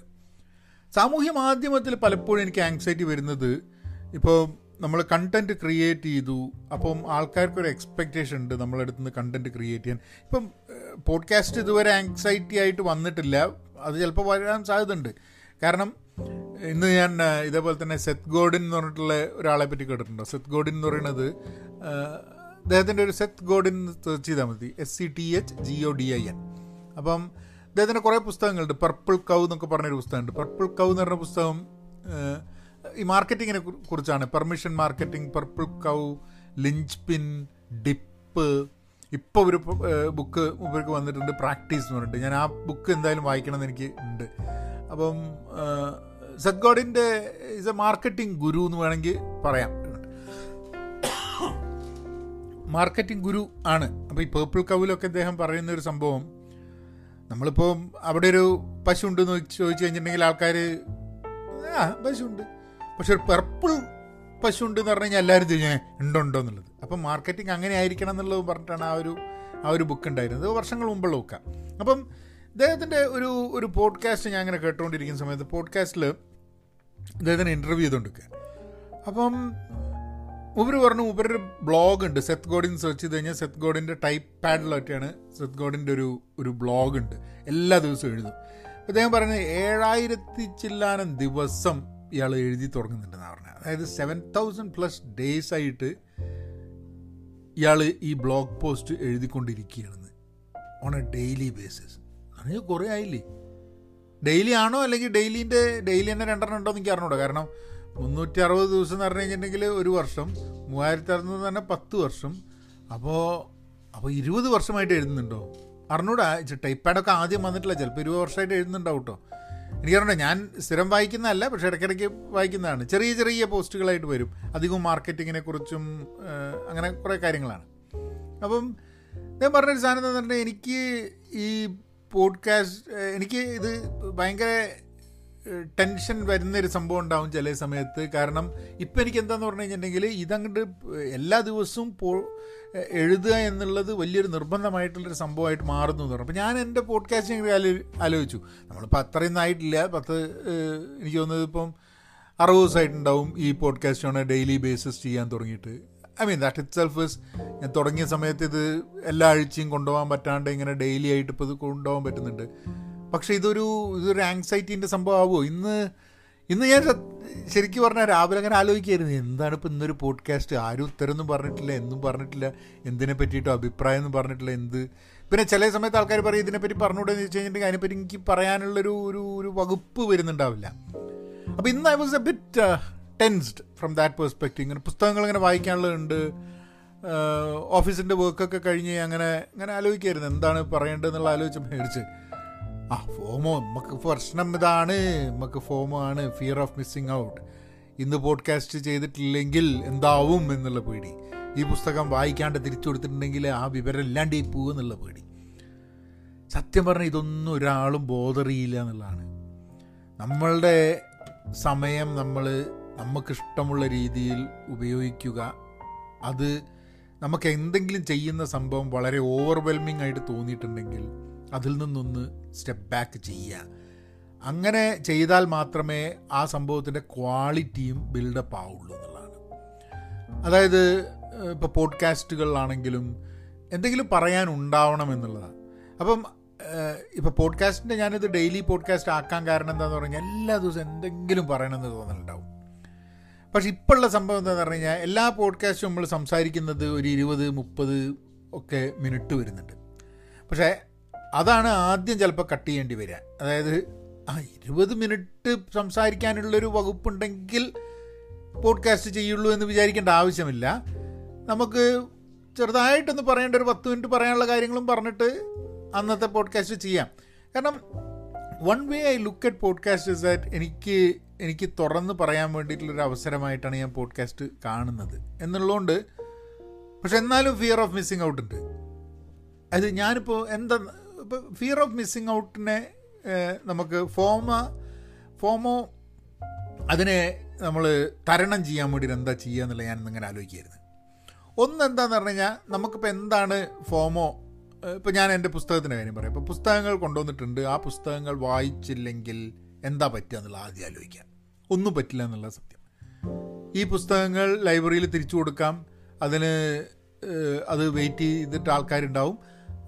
സാമൂഹ്യ മാധ്യമത്തിൽ പലപ്പോഴും എനിക്ക് ആങ്സൈറ്റി വരുന്നത് ഇപ്പോൾ നമ്മൾ കണ്ടന്റ് ക്രിയേറ്റ് ചെയ്തു. അപ്പം ആൾക്കാർക്ക് ഒരു എക്സ്പെക്റ്റേഷൻ ഉണ്ട് നമ്മളടുത്ത് നിന്ന് കണ്ടന്റ് ക്രിയേറ്റ് ചെയ്യാൻ. ഇപ്പം പോഡ്കാസ്റ്റ് ഇതുവരെ ആങ്സൈറ്റി ആയിട്ട് വന്നിട്ടില്ല. അത് ചിലപ്പോൾ വരാൻ സാധ്യതയുണ്ട്. കാരണം ഇന്ന് ഞാൻ ഇതേപോലെ തന്നെ സെത്ത് ഗോഡിൻ എന്ന് പറഞ്ഞിട്ടുള്ള ഒരാളെ പറ്റി കേട്ടിട്ടുണ്ടോ? സെത്ത് ഗോഡിൻ എന്ന് പറയുന്നത് അദ്ദേഹത്തിന്റെ ഒരു സെത്ത് ഗോഡിൻ സെർച്ച് ചെയ്താൽ മതി. S C T H G O D I N അപ്പം അദ്ദേഹത്തിന്റെ കുറേ പുസ്തകങ്ങളുണ്ട്. പർപ്പിൾ കൗ എന്നൊക്കെ പറഞ്ഞൊരു പുസ്തകമുണ്ട്. പർപ്പിൾ കൗ എന്ന് പറഞ്ഞ പുസ്തകം ഈ മാർക്കറ്റിങ്ങിനെ കുറിച്ചാണ്. Permission marketing purple cow linchpin dip ഇപ്പോൾ ഒരു ബുക്ക് ഇവർക്ക് വന്നിട്ടുണ്ട് പ്രാക്ടീസ് എന്ന് പറഞ്ഞിട്ട്. ഞാൻ ആ ബുക്ക് എന്തായാലും വായിക്കണം എന്ന് എനിക്ക് ഉണ്ട്. അപ്പം സദ്ഗോഡിന്റെ ഇസ് എ മാർക്കറ്റിംഗ് ഗുരു എന്ന് വേണമെങ്കിൽ പറയാം. മാർക്കറ്റിംഗ് ഗുരു ആണ്. അപ്പോൾ ഈ പേർപ്പിൾ കവിലൊക്കെ അദ്ദേഹം പറയുന്ന ഒരു സംഭവം നമ്മളിപ്പോൾ അവിടെ ഒരു പശു ഉണ്ടെന്ന് ചോദിച്ചു കഴിഞ്ഞിട്ടുണ്ടെങ്കിൽ ആൾക്കാർ ആ പശുണ്ട്. പക്ഷെ ഒരു പെർപ്പിൾ പശു ഉണ്ട് എന്ന് പറഞ്ഞു കഴിഞ്ഞാൽ എല്ലാവരും ചോദിച്ചാൽ ഉണ്ടോ ഉണ്ടോ എന്നുള്ളത്. അപ്പം മാർക്കറ്റിംഗ് അങ്ങനെ ആയിരിക്കണം എന്നുള്ളത് പറഞ്ഞിട്ടാണ് ആ ഒരു ആ ഒരു ബുക്ക് ഉണ്ടായിരുന്നത്. വർഷങ്ങൾ മുമ്പുള്ള ബുക്കാണ് അപ്പം അദ്ദേഹത്തിന്റെ ഒരു ഒരു പോഡ്കാസ്റ്റ് ഞാൻ അങ്ങനെ കേട്ടുകൊണ്ടിരിക്കുന്ന സമയത്ത് പോഡ്കാസ്റ്റിൽ അദ്ദേഹത്തിന് ഇന്റർവ്യൂ ചെയ്തുകൊണ്ടിരിക്കുക അപ്പം ഇവർ പറഞ്ഞു ഇവരൊരു ബ്ലോഗ് ഉണ്ട്. സെത്ത് ഗോഡിൻ സെർച്ച് ചെയ്ത് കഴിഞ്ഞാൽ സെത്ത് ഗോഡിന്റെ ടൈപ്പ് പാഡിലൊക്കെയാണ് സെത്ത് ഗോഡിന്റെ ഒരു ഒരു ബ്ലോഗ് ഉണ്ട്. എല്ലാ ദിവസവും എഴുതും. അദ്ദേഹം പറയുന്നത് ഏഴായിരത്തി ചില്ലാനം ദിവസം ഇയാൾ എഴുതി തുടങ്ങുന്നുണ്ടെന്നാണ് പറഞ്ഞത്. അതായത് സെവൻ തൗസൻഡ് പ്ലസ് ഡേയ്സ് ആയിട്ട് ഇയാൾ ഈ ബ്ലോഗ് പോസ്റ്റ് എഴുതിക്കൊണ്ടിരിക്കുകയാണെന്ന്. ഓൺ എ ഡെയിലി ബേസിസ് അങ്ങനെ കുറേ ആയില്ലേ? ഡെയിലി ആണോ അല്ലെങ്കിൽ ഡെയിലിന്റെ ഡെയിലി തന്നെ രണ്ടെണ്ണം ഉണ്ടോ എന്ന് എനിക്ക് അറിഞ്ഞൂടോ. കാരണം മുന്നൂറ്റി അറുപത് ദിവസം എന്ന് പറഞ്ഞു കഴിഞ്ഞിട്ടുണ്ടെങ്കിൽ ഒരു വർഷം മൂവായിരത്തി അറുന്നൂറ് തന്നെ പത്ത് വർഷം. അപ്പോൾ അപ്പോൾ ഇരുപത് വർഷമായിട്ട് എഴുതുന്നുണ്ടോ? അറിഞ്ഞൂടാ ടൈപ്പാഡൊക്കെ ആദ്യം വന്നിട്ടില്ല ചിലപ്പോൾ ഇരുപത് വർഷമായിട്ട് എഴുതുന്നുണ്ടാവും കേട്ടോ എനിക്കറിയണ്ട ഞാൻ സ്ഥിരം വായിക്കുന്നതല്ല പക്ഷേ ഇടയ്ക്കിടയ്ക്ക് വായിക്കുന്നതാണ്. ചെറിയ ചെറിയ പോസ്റ്റുകളായിട്ട് വരും. അധികവും മാർക്കറ്റിങ്ങിനെ കുറിച്ചും അങ്ങനെ കുറേ കാര്യങ്ങളാണ്. അപ്പം ഞാൻ പറഞ്ഞൊരു സാധനം എന്ന് പറഞ്ഞാൽ എനിക്ക് ഈ പോഡ്കാസ്റ്റ് എനിക്ക് ഇത് ഭയങ്കര ടെൻഷൻ വരുന്നൊരു സംഭവം ഉണ്ടാവും ചില സമയത്ത്. കാരണം ഇപ്പം എനിക്ക് എന്താന്ന് പറഞ്ഞു കഴിഞ്ഞിട്ടുണ്ടെങ്കിൽ ഇതങ്ങോട്ട് എല്ലാ ദിവസവും പോ എഴുതുക എന്നുള്ളത് വലിയൊരു നിർബന്ധമായിട്ടുള്ളൊരു സംഭവമായിട്ട് മാറുന്നു എന്ന് പറഞ്ഞു. അപ്പോൾ ഞാൻ എന്റെ പോഡ്കാസ്റ്റിംഗ് ആലോ ആലോചിച്ചു. നമ്മളിപ്പോൾ അത്രയൊന്നും ആയിട്ടില്ല പത്ത് എനിക്ക് തോന്നുന്നത് ഇപ്പം അറുപത് ദിവസമായിട്ടുണ്ടാവും ഈ പോഡ്കാസ്റ്റ് ആണ് ഡെയിലി ബേസിസ് ചെയ്യാൻ തുടങ്ങിയിട്ട്. I mean that itself is ഞാൻ തുടങ്ങിയ സമയത്ത് ഇത് എല്ലാ ആഴ്ചയും കൊണ്ടുപോകാൻ പറ്റാണ്ട് ഇങ്ങനെ ഡെയിലി ആയിട്ട് ഇപ്പോൾ ഇത് കൊണ്ടുപോകാൻ പറ്റുന്നുണ്ട്. പക്ഷേ ഇതൊരു ഇതൊരു ആങ്സൈറ്റീന്റെ സംഭവം ആവുമോ ഇന്ന് ഇന്ന് ഞാൻ ശരിക്കും പറഞ്ഞാൽ രാവിലെ അങ്ങനെ ആലോചിക്കായിരുന്നു. എന്താണ് ഇപ്പോൾ ഇന്നൊരു പോഡ്കാസ്റ്റ് ആരും ഉത്തരമൊന്നും പറഞ്ഞിട്ടില്ല എന്നും പറഞ്ഞിട്ടില്ല. എന്തിനെ പറ്റിയിട്ടോ അഭിപ്രായം ഒന്നും പറഞ്ഞിട്ടില്ല എന്ത്? പിന്നെ ചില സമയത്ത് ആൾക്കാർ പറയും ഇതിനെപ്പറ്റി പറഞ്ഞുകൂടെന്ന് വെച്ച് കഴിഞ്ഞിട്ടുണ്ടെങ്കിൽ അതിനെപ്പറ്റി എനിക്ക് പറയാനുള്ളൊരു ഒരു ഒരു വകുപ്പ് വരുന്നുണ്ടാവില്ല. അപ്പോൾ ഇന്ന് I was a bit tensed from that perspective ഇങ്ങനെ പുസ്തകങ്ങൾ ഇങ്ങനെ വായിക്കാനുള്ളതുണ്ട്. ഓഫീസിന്റെ വർക്കൊക്കെ കഴിഞ്ഞ് അങ്ങനെ അങ്ങനെ ആലോചിക്കായിരുന്നു. എന്താണ് പറയേണ്ടതെന്നുള്ള ആലോചിച്ച് മേടിച്ച്. ആ ഫോമോ നമുക്ക് പ്രശ്നം ഇതാണ്. നമുക്ക് ഫോമോ ആണ്. ഫിയർ ഓഫ് മിസ്സിങ് ഔട്ട് ഇന്ന് പോഡ്കാസ്റ്റ് ചെയ്തിട്ടില്ലെങ്കിൽ എന്താവും എന്നുള്ള പേടി. ഈ പുസ്തകം വായിക്കാണ്ട് തിരിച്ചു കൊടുത്തിട്ടുണ്ടെങ്കിൽ ആ വിവരം ഇല്ലാണ്ടേ പോകുന്നുള്ള പേടി. സത്യം പറഞ്ഞാൽ ഇതൊന്നും ഒരാളും ബോധറിയില്ല എന്നുള്ളതാണ്. നമ്മളുടെ സമയം നമ്മൾ നമുക്കിഷ്ടമുള്ള രീതിയിൽ ഉപയോഗിക്കുക. അത് നമുക്ക് എന്തെങ്കിലും ചെയ്യുന്ന സംഭവം വളരെ ഓവർവെൽമിംഗ് ആയിട്ട് തോന്നിയിട്ടുണ്ടെങ്കിൽ അതിൽ നിന്നൊന്ന് സ്റ്റെപ്പ് ബാക്ക് ചെയ്യുക. അങ്ങനെ ചെയ്താൽ മാത്രമേ ആ സംഭവത്തിന്റെ ക്വാളിറ്റിയും ബിൽഡപ്പ് ആവുള്ളൂ എന്നുള്ളതാണ്. അതായത് ഇപ്പോൾ പോഡ്കാസ്റ്റുകളിലാണെങ്കിലും എന്തെങ്കിലും പറയാൻ ഉണ്ടാവണം എന്നുള്ളതാണ്. അപ്പം ഇപ്പോൾ പോഡ്കാസ്റ്റിന്റെ ഞാനിത് ഡെയിലി പോഡ്കാസ്റ്റ് ആക്കാൻ കാരണം എന്താണെന്ന് പറഞ്ഞാൽ എല്ലാ ദിവസവും എന്തെങ്കിലും പറയണമെന്ന് തോന്നലുണ്ടാവും. പക്ഷെ ഇപ്പോഴുള്ള സംഭവം എന്താണെന്ന് പറഞ്ഞു കഴിഞ്ഞാൽ എല്ലാ പോഡ്കാസ്റ്റും നമ്മൾ സംസാരിക്കുന്നത് ഒരു ഇരുപത് മുപ്പത് ഒക്കെ മിനിറ്റ് വരുന്നുണ്ട്. പക്ഷേ അതാണ് ആദ്യം ചിലപ്പോൾ കട്ട് ചെയ്യേണ്ടി വരിക. അതായത് ആ ഇരുപത് മിനിറ്റ് സംസാരിക്കാനുള്ളൊരു വകുപ്പുണ്ടെങ്കിൽ പോഡ്കാസ്റ്റ് ചെയ്യുള്ളൂ എന്ന് വിചാരിക്കേണ്ട ആവശ്യമില്ല. നമുക്ക് ചെറുതായിട്ടൊന്ന് പറയേണ്ട ഒരു പത്ത് മിനിറ്റ് പറയാനുള്ള കാര്യങ്ങളും പറഞ്ഞിട്ട് അന്നത്തെ പോഡ്കാസ്റ്റ് ചെയ്യാം. കാരണം one way I look at podcast is that എനിക്ക് എനിക്ക് തുറന്ന് പറയാൻ വേണ്ടിയിട്ടുള്ളൊരു അവസരമായിട്ടാണ് ഞാൻ പോഡ്കാസ്റ്റ് കാണുന്നത്. എന്നുള്ളതുകൊണ്ട് പക്ഷെ എന്നാലും ഫിയർ ഓഫ് മിസ്സിങ് ഔട്ട് ഉണ്ട്. അത് ഞാനിപ്പോൾ എന്താ ഫിയർ ഓഫ് മിസ്സിങ് ഔട്ടിനെ നമുക്ക് ഫോമ ഫോമോ അതിനെ നമ്മൾ തരണം ചെയ്യാൻ വേണ്ടിയിട്ട് എന്താ ചെയ്യുക എന്നുള്ള ഞാൻ ഇങ്ങനെ ആലോചിക്കായിരുന്നു ഒന്ന് എന്താന്ന് പറഞ്ഞു കഴിഞ്ഞാൽ നമുക്കിപ്പോൾ എന്താണ് ഫോമോ? ഇപ്പോൾ ഞാൻ എന്റെ പുസ്തകത്തിന്റെ കാര്യം പറയാം. ഇപ്പോൾ പുസ്തകങ്ങൾ കൊണ്ടുവന്നിട്ടുണ്ട്. ആ പുസ്തകങ്ങൾ വായിച്ചില്ലെങ്കിൽ എന്താ പറ്റുക എന്നുള്ള ആദ്യം ആലോചിക്കാം ഒന്നും പറ്റില്ല എന്നുള്ള സത്യം. ഈ പുസ്തകങ്ങൾ ലൈബ്രറിയിൽ തിരിച്ചു കൊടുക്കാം. അതിന് അത് വെയിറ്റ് ചെയ്തിട്ട് ആൾക്കാരുണ്ടാവും.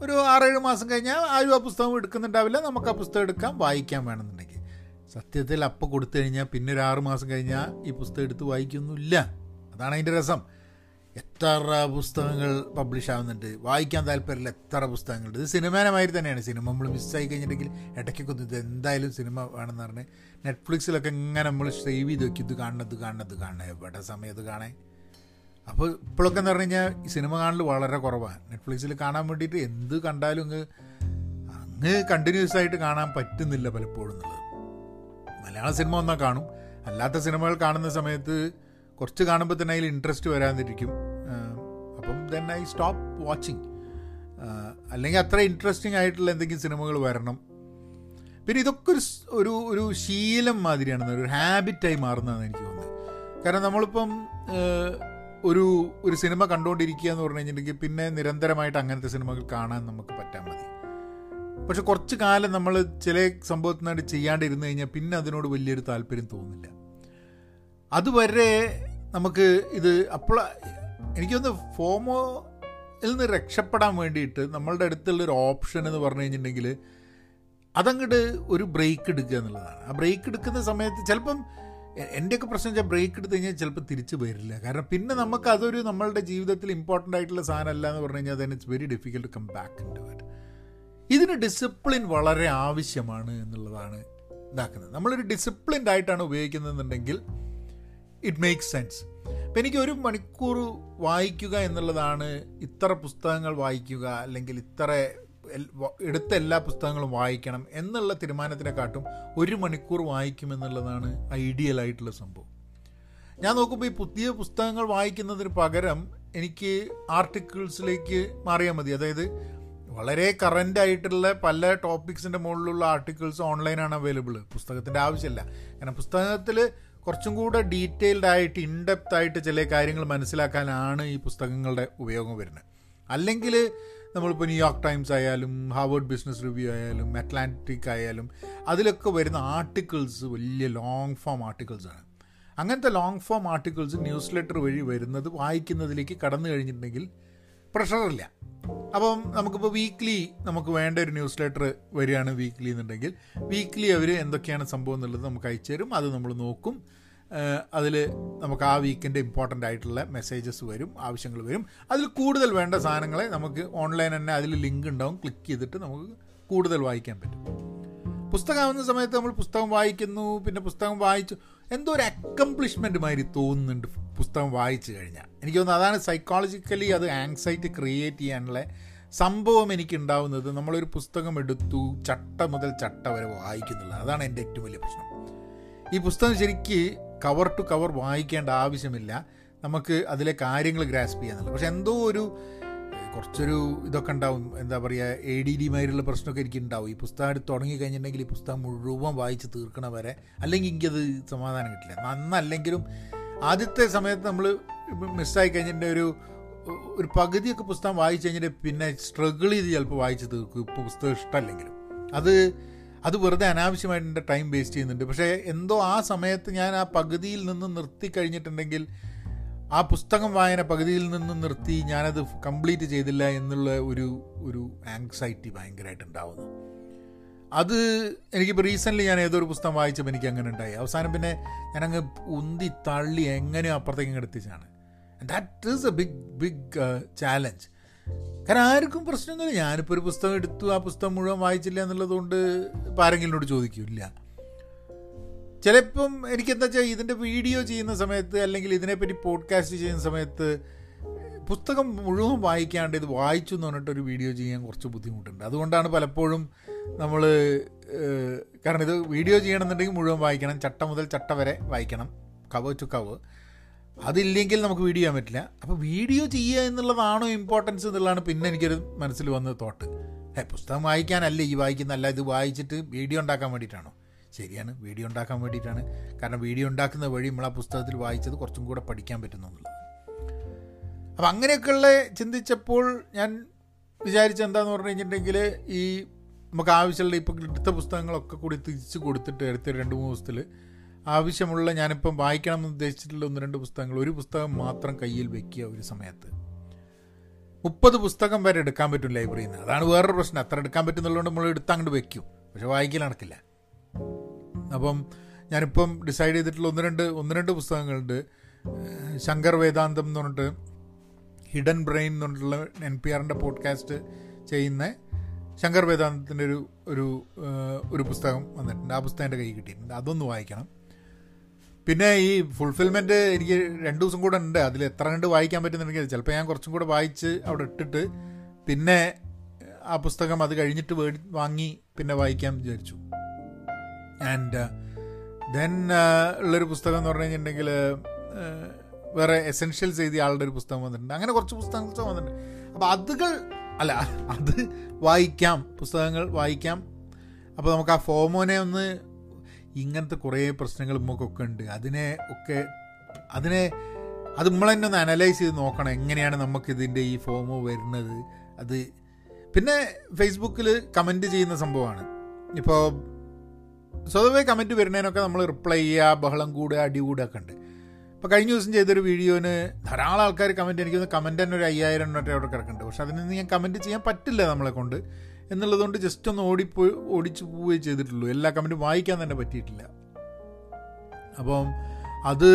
ഒരു ആറേഴ് മാസം കഴിഞ്ഞാൽ ആരും ആ പുസ്തകം എടുക്കുന്നുണ്ടാവില്ല. നമുക്ക് ആ പുസ്തകം എടുക്കാം വായിക്കാൻ വേണമെന്നുണ്ടെങ്കിൽ. സത്യത്തിൽ അപ്പം കൊടുത്തു കഴിഞ്ഞാൽ പിന്നെ ഒരു ആറ് മാസം കഴിഞ്ഞാൽ ഈ പുസ്തകം എടുത്ത് വായിക്കൊന്നുമില്ല. അതാണ് അതിന്റെ രസം. എത്ര പുസ്തകങ്ങൾ പബ്ലിഷ് ആവുന്നുണ്ട്. വായിക്കാൻ താല്പര്യമില്ല എത്ര പുസ്തകങ്ങളുണ്ട്. ഇത് സിനിമേനമാതിരി തന്നെയാണ്. സിനിമ നമ്മൾ മിസ്സായി കഴിഞ്ഞിട്ടുണ്ടെങ്കിൽ ഇടയ്ക്കൊക്കെ ഇത് എന്തായാലും സിനിമ വേണമെന്ന് പറഞ്ഞ് നെറ്റ്ഫ്ലിക്സിലൊക്കെ ഇങ്ങനെ നമ്മൾ സേവ് ചെയ്ത് വെക്കും. ഇത് കാണുന്നത് കാണുന്നത് കാണണം എവിടെ സമയത്ത് കാണാൻ? അപ്പോൾ ഇപ്പോഴൊക്കെ എന്ന് പറഞ്ഞു കഴിഞ്ഞാൽ സിനിമ കാണൽ വളരെ കുറവാണ് നെറ്റ്ഫ്ലിക്സിൽ കാണാൻ വേണ്ടിയിട്ട് എന്ത് കണ്ടാലും അങ്ങ് അങ്ങ് കണ്ടിന്യൂസ് ആയിട്ട് കാണാൻ പറ്റുന്നില്ല പലപ്പോഴും എന്നുള്ളത്. മലയാള സിനിമ ഒന്നാ കാണും. അല്ലാത്ത സിനിമകൾ കാണുന്ന സമയത്ത് കുറച്ച് കാണുമ്പോൾ തന്നെ അതിൽ ഇൻട്രസ്റ്റ് വരാതിരിക്കും. അപ്പം ദെൻ ഐ സ്റ്റോപ്പ് വാച്ചിങ് അല്ലെങ്കിൽ അത്ര ഇൻട്രസ്റ്റിംഗ് ആയിട്ടുള്ള എന്തെങ്കിലും സിനിമകൾ വരണം. പിന്നെ ഇതൊക്കെ ഒരു ഒരു ഒരു ശീലം മാതിരിയാണ് ഒരു ഹാബിറ്റായി മാറുന്നതാണ് എനിക്ക് തോന്നുന്നത്. കാരണം നമ്മളിപ്പം ഒരു ഒരു സിനിമ കണ്ടുകൊണ്ടിരിക്കുക എന്ന് പറഞ്ഞു കഴിഞ്ഞിട്ടുണ്ടെങ്കിൽ പിന്നെ നിരന്തരമായിട്ട് അങ്ങനത്തെ സിനിമകൾ കാണാൻ നമുക്ക് പറ്റാൻ മതി. പക്ഷെ കുറച്ച് കാലം നമ്മൾ ചില സംഭവത്തിനായിട്ട് ചെയ്യാണ്ടിരുന്നു കഴിഞ്ഞാൽ പിന്നെ അതിനോട് വലിയൊരു താല്പര്യം തോന്നില്ല. അതുവരെ നമുക്ക് ഇത് അപ്പോൾ എനിക്കൊന്ന് ഫോമോയിൽ നിന്ന് രക്ഷപ്പെടാൻ വേണ്ടിയിട്ട് നമ്മളുടെ അടുത്തുള്ള ഒരു ഓപ്ഷൻ എന്ന് പറഞ്ഞു കഴിഞ്ഞിട്ടുണ്ടെങ്കിൽ അതങ്ങോട്ട് ഒരു ബ്രേക്ക് എടുക്കുക എന്നുള്ളതാണ്. ആ ബ്രേക്ക് എടുക്കുന്ന സമയത്ത് ചിലപ്പം എന്റെയൊക്കെ പ്രശ്നം വെച്ചാൽ ബ്രേക്ക് എടുത്തു കഴിഞ്ഞാൽ ചിലപ്പോൾ തിരിച്ചു വരില്ല. കാരണം പിന്നെ നമുക്ക് അതൊരു നമ്മളുടെ ജീവിതത്തിൽ ഇമ്പോർട്ടന്റ് ആയിട്ടുള്ള സാധനമല്ല എന്ന് പറഞ്ഞു കഴിഞ്ഞാൽ then it's very difficult come back into it ഇതിന് ഡിസിപ്ലിൻ വളരെ ആവശ്യമാണ് എന്നുള്ളതാണ് ഇതാക്കുന്നത്. നമ്മളൊരു ഡിസിപ്ലിൻഡ് ആയിട്ടാണ് ഉപയോഗിക്കുന്നതെന്നുണ്ടെങ്കിൽ ഇറ്റ് മേക്സ് സെൻസ് അപ്പം എനിക്ക് ഒരു മണിക്കൂർ വായിക്കുക എന്നുള്ളതാണ് ഇത്ര പുസ്തകങ്ങൾ വായിക്കുക അല്ലെങ്കിൽ ഇത്ര എടുത്ത എല്ലാ പുസ്തകങ്ങളും വായിക്കണം എന്നുള്ള തീരുമാനത്തിനെക്കാട്ടും ഒരു മണിക്കൂർ വായിക്കുമെന്നുള്ളതാണ് ഐഡിയൽ ആയിട്ടുള്ള സംഭവം. ഞാൻ നോക്കുമ്പോൾ ഈ പുതിയ പുസ്തകങ്ങൾ വായിക്കുന്നതിന് പകരം എനിക്ക് ആർട്ടിക്കിൾസിലേക്ക് മാറിയാൽ മതി. അതായത് വളരെ കറന്റ് ആയിട്ടുള്ള പല ടോപ്പിക്സിന്റെ മുകളിലുള്ള ആർട്ടിക്കിൾസ് ഓൺലൈനാണ് അവൈലബിൾ പുസ്തകത്തിന്റെ ആവശ്യമില്ല. കാരണം പുസ്തകത്തിൽ കുറച്ചും കൂടെ ഡീറ്റെയിൽഡ് ആയിട്ട് ഇൻഡെപ്ത് ആയിട്ട് ചില കാര്യങ്ങൾ മനസ്സിലാക്കാനാണ് ഈ പുസ്തകങ്ങളുടെ ഉപയോഗം വരുന്നത്. അല്ലെങ്കിൽ നമ്മളിപ്പോൾ ന്യൂയോർക്ക് ടൈംസ് ആയാലും ഹാർവേഡ് ബിസിനസ് റിവ്യൂ ആയാലും അറ്റ്ലാന്റിക് ആയാലും അതിലൊക്കെ വരുന്ന ആർട്ടിക്കിൾസ് വലിയ ലോങ് ഫോം ആർട്ടിക്കിൾസാണ് അങ്ങനത്തെ long form articles newsletter വഴി വരുന്നത് വായിക്കുന്നതിലേക്ക് കടന്നു കഴിഞ്ഞിട്ടുണ്ടെങ്കിൽ പ്രഷറില്ല. അപ്പം നമുക്കിപ്പോൾ വീക്ക്ലി നമുക്ക് വേണ്ട ഒരു ന്യൂസ് ലെറ്റർ വരികയാണ് വീക്ക്ലി എന്നുണ്ടെങ്കിൽ വീക്ക്ലി അവർ എന്തൊക്കെയാണ് സംഭവം എന്നുള്ളത് നമുക്ക് അയച്ചു തരും. അത് നമ്മൾ നോക്കും. അതിൽ നമുക്ക് ആ വീക്കിന്റെ ഇമ്പോർട്ടന്റ് ആയിട്ടുള്ള മെസ്സേജസ് വരും ആവശ്യങ്ങൾ വരും. അതിൽ കൂടുതൽ വേണ്ട സാധനങ്ങളെ നമുക്ക് ഓൺലൈൻ തന്നെ അതിൽ ലിങ്ക് ഉണ്ടാവും. ക്ലിക്ക് ചെയ്തിട്ട് നമുക്ക് കൂടുതൽ വായിക്കാൻ പറ്റും. പുസ്തകമാവുന്ന സമയത്ത് നമ്മൾ പുസ്തകം വായിക്കുന്നു പിന്നെ പുസ്തകം വായിച്ചു. എന്തോ ഒരു അക്കംപ്ലിഷ്മെന്റ് മാതിരി തോന്നുന്നുണ്ട് പുസ്തകം വായിച്ചു കഴിഞ്ഞാൽ. എനിക്ക് തോന്നുന്നു അതാണ് സൈക്കോളജിക്കലി അത് ആങ്സൈറ്റി ക്രിയേറ്റ് ചെയ്യാനുള്ള സംഭവം എനിക്കുണ്ടാവുന്നത് നമ്മളൊരു പുസ്തകം എടുത്തു ചട്ട മുതൽ ചട്ട വരെ വായിക്കുന്നില്ല അതാണ് എന്റെ ഏറ്റവും വലിയ പ്രശ്നം. ഈ പുസ്തകം ശരിക്ക് കവർ ടു കവർ വായിക്കേണ്ട ആവശ്യമില്ല. നമുക്ക് അതിലെ കാര്യങ്ങൾ ഗ്രാസ്പ് ചെയ്യാന്നുള്ളത്. പക്ഷെ എന്തോ ഒരു കുറച്ചൊരു ഇതൊക്കെ ഉണ്ടാവും. എന്താ പറയുക എ ഡി ഡി മാതിരിയുള്ള പ്രശ്നമൊക്കെ എനിക്ക് ഉണ്ടാവും. ഈ പുസ്തകം എടുത്ത് തുടങ്ങി കഴിഞ്ഞിട്ടുണ്ടെങ്കിൽ ഈ പുസ്തകം മുഴുവൻ വായിച്ച് തീർക്കണ വരെ അല്ലെങ്കിൽ എനിക്കത് സമാധാനം കിട്ടില്ല. നന്നല്ലെങ്കിലും ആദ്യത്തെ സമയത്ത് നമ്മൾ മിസ്സായി കഴിഞ്ഞിട്ടുണ്ടെങ്കിൽ ഒരു ഒരു പകുതിയൊക്കെ പുസ്തകം വായിച്ചു കഴിഞ്ഞിട്ട് പിന്നെ സ്ട്രഗിൾ ചെയ്ത് ചിലപ്പോൾ വായിച്ച് തീർക്കും. ഇപ്പോൾ പുസ്തകം ഇഷ്ടമല്ലെങ്കിലും അത് അത് വെറുതെ അനാവശ്യമായിട്ട് എന്റെ ടൈം വേസ്റ്റ് ചെയ്യുന്നുണ്ട്. പക്ഷേ എന്തോ ആ സമയത്ത് ഞാൻ ആ പകുതിയിൽ നിന്ന് നിർത്തി കഴിഞ്ഞിട്ടുണ്ടെങ്കിൽ ആ പുസ്തകം വായന പകുതിയിൽ നിന്ന് നിർത്തി ഞാനത് കംപ്ലീറ്റ് ചെയ്തില്ല എന്നുള്ള ഒരു ഒരു ആങ്സൈറ്റി ഭയങ്കരമായിട്ട് ഉണ്ടാവുന്നു. അത് എനിക്കിപ്പോൾ റീസെന്റ്ലി ഞാൻ ഏതൊരു പുസ്തകം വായിച്ചപ്പോൾ എനിക്ക് അങ്ങനെ ഉണ്ടായി. അവസാനം പിന്നെ ഞാനങ്ങ് ഉന്തി തള്ളി എങ്ങനെയും അപ്പുറത്തേക്ക് എടുത്തിച്ചാണ്. That is a big big challenge കാരണം ആർക്കും പ്രശ്നമൊന്നുമില്ല. ഞാനിപ്പോൾ ഒരു പുസ്തകം എടുത്തു ആ പുസ്തകം മുഴുവൻ വായിച്ചില്ല എന്നുള്ളതുകൊണ്ട് ഇപ്പോൾ ആരെങ്കിലോട് ചോദിക്കില്ല. ചിലപ്പം എനിക്കെന്താ വെച്ചാൽ ഇതിന്റെ വീഡിയോ ചെയ്യുന്ന സമയത്ത് അല്ലെങ്കിൽ ഇതിനെപ്പറ്റി പോഡ്കാസ്റ്റ് ചെയ്യുന്ന സമയത്ത് പുസ്തകം മുഴുവൻ വായിക്കാണ്ട് ഇത് വായിച്ചു എന്ന് പറഞ്ഞിട്ടൊരു വീഡിയോ ചെയ്യാൻ കുറച്ച് ബുദ്ധിമുട്ടുണ്ട്. അതുകൊണ്ടാണ് പലപ്പോഴും നമ്മൾ കാരണം ഇത് വീഡിയോ ചെയ്യണമെന്നുണ്ടെങ്കിൽ മുഴുവൻ വായിക്കണം. ചട്ട മുതൽ ചട്ട വരെ വായിക്കണം. കവ് ടു കവർ അതില്ലെങ്കിൽ നമുക്ക് വീഡിയോ ചെയ്യാൻ പറ്റില്ല. അപ്പോൾ വീഡിയോ ചെയ്യുക എന്നുള്ളതാണോ ഇമ്പോർട്ടൻസ് എന്നുള്ളതാണ് പിന്നെ എനിക്കൊരു മനസ്സിൽ വന്ന തോട്ട് ഏ പുസ്തകം വായിക്കാനല്ല ഈ വായിക്കുന്നല്ല ഇത് വായിച്ചിട്ട് വീഡിയോ ഉണ്ടാക്കാൻ വേണ്ടിയിട്ടാണോ? ശരിയാണ് വീഡിയോ ഉണ്ടാക്കാൻ വേണ്ടിയിട്ടാണ്. കാരണം വീഡിയോ ഉണ്ടാക്കുന്ന വഴി നമ്മൾ ആ പുസ്തകത്തിൽ വായിച്ചത് കുറച്ചും കൂടെ പഠിക്കാൻ പറ്റുന്നു എന്നുള്ളത്. അപ്പം അങ്ങനെയൊക്കെയുള്ള ചിന്തിച്ചപ്പോൾ ഞാൻ വിചാരിച്ച എന്താന്ന് പറഞ്ഞു കഴിഞ്ഞിട്ടുണ്ടെങ്കിൽ ഈ നമുക്ക് ആവശ്യമുള്ള ഇപ്പോൾ എടുത്ത പുസ്തകങ്ങളൊക്കെ കൂടി തിരിച്ച് കൊടുത്തിട്ട് അടുത്ത രണ്ട് മൂന്ന് ദിവസത്തിൽ ആവശ്യമുള്ള ഞാനിപ്പം വായിക്കണം എന്ന് ഉദ്ദേശിച്ചിട്ടുള്ള ഒന്ന് രണ്ട് പുസ്തകങ്ങൾ ഒരു പുസ്തകം മാത്രം കയ്യിൽ വെക്കുക ഒരു സമയത്ത്. മുപ്പത് പുസ്തകം വരെ എടുക്കാൻ പറ്റും ലൈബ്രറിയിൽ നിന്ന്. അതാണ് വേറൊരു പ്രശ്നം. അത്ര എടുക്കാൻ പറ്റുന്നുള്ളതുകൊണ്ട് നമ്മൾ എടുത്ത് അങ്ങോട്ട് വെക്കും. പക്ഷെ വായിക്കൽ നടക്കില്ല. അപ്പം ഞാനിപ്പം ഡിസൈഡ് ചെയ്തിട്ടുള്ള ഒന്ന് രണ്ട് ഒന്ന് രണ്ട് പുസ്തകങ്ങളുണ്ട്. ശങ്കർ വേദാന്തം എന്ന് പറഞ്ഞിട്ട് ഹിഡൻ ബ്രെയിൻ എന്ന് പറഞ്ഞിട്ടുള്ള എൻ പി ആറിന്റെ പോഡ്കാസ്റ്റ് ചെയ്യുന്ന ശങ്കർ വേദാന്തത്തിന്റെ ഒരു ഒരു ഒരു പുസ്തകം വന്നിട്ടുണ്ട്. ആ പുസ്തകം എന്റെ കൈ കിട്ടിയിട്ടുണ്ട്. അതൊന്ന് വായിക്കണം. പിന്നെ ഈ ഫുൾഫിൽമെന്റ് എനിക്ക് രണ്ട് ദിവസം കൂടെ ഉണ്ട്. അതിൽ എത്ര കണ്ട് വായിക്കാൻ പറ്റുന്നുണ്ടെങ്കിൽ ചിലപ്പോൾ ഞാൻ കുറച്ചും കൂടെ വായിച്ച് അവിടെ ഇട്ടിട്ട് പിന്നെ ആ പുസ്തകം അത് കഴിഞ്ഞിട്ട് വേടി വാങ്ങി പിന്നെ വായിക്കാൻ വിചാരിച്ചു. ആൻഡ് ദെൻ ഉള്ളൊരു പുസ്തകം എന്ന് പറഞ്ഞു കഴിഞ്ഞിട്ടുണ്ടെങ്കിൽ വേറെ എസെൻഷ്യൽസ് എഴുതിയ ആളുടെ ഒരു പുസ്തകം വന്നിട്ടുണ്ട്. അങ്ങനെ കുറച്ച് പുസ്തകങ്ങൾ വന്നിട്ടുണ്ട്. അപ്പോൾ അതുകൾ അല്ല അത് വായിക്കാം. പുസ്തകങ്ങൾ വായിക്കാം. അപ്പോൾ നമുക്ക് ആ ഫോമോനെ ഒന്ന് ഇങ്ങനത്തെ കുറേ പ്രശ്നങ്ങൾ നമുക്കൊക്കെ ഉണ്ട്. അതിനെ ഒക്കെ അതിനെ അത് നമ്മൾ തന്നെ ഒന്ന് അനലൈസ് ചെയ്ത് നോക്കണം. എങ്ങനെയാണ് നമുക്കിതിന്റെ ഈ ഫോമോ വരുന്നത്? അത് പിന്നെ ഫേസ്ബുക്കിൽ കമന്റ് ചെയ്യുന്ന സംഭവമാണ്. ഇപ്പോൾ സ്വതവേ കമന്റ് വരുന്നതിനൊക്കെ നമ്മൾ റിപ്ലൈ ചെയ്യുക ബഹളം കൂടുക അടി കൂടുക ഒക്കെ ഉണ്ട്. ഇപ്പോൾ കഴിഞ്ഞ ദിവസം ചെയ്തൊരു വീഡിയോന് ധാരാളം ആൾക്കാർ കമന്റ് എനിക്കൊന്ന് കമന്റ് തന്നെ ഒരു അയ്യായിരം എണ്ണൊക്കെ അവിടെ കിടക്കുന്നുണ്ട്. പക്ഷെ അതിനൊന്നും ഞാൻ കമന്റ് ചെയ്യാൻ പറ്റില്ല നമ്മളെ കൊണ്ട്. എന്നുള്ളതുകൊണ്ട് ജസ്റ്റ് ഒന്ന് ഓടിപ്പോയി ഓടിച്ചു പോവുകയും ചെയ്തിട്ടുള്ളൂ. എല്ലാ കമന്റും വായിക്കാൻ തന്നെ പറ്റിയിട്ടില്ല. അപ്പം അത്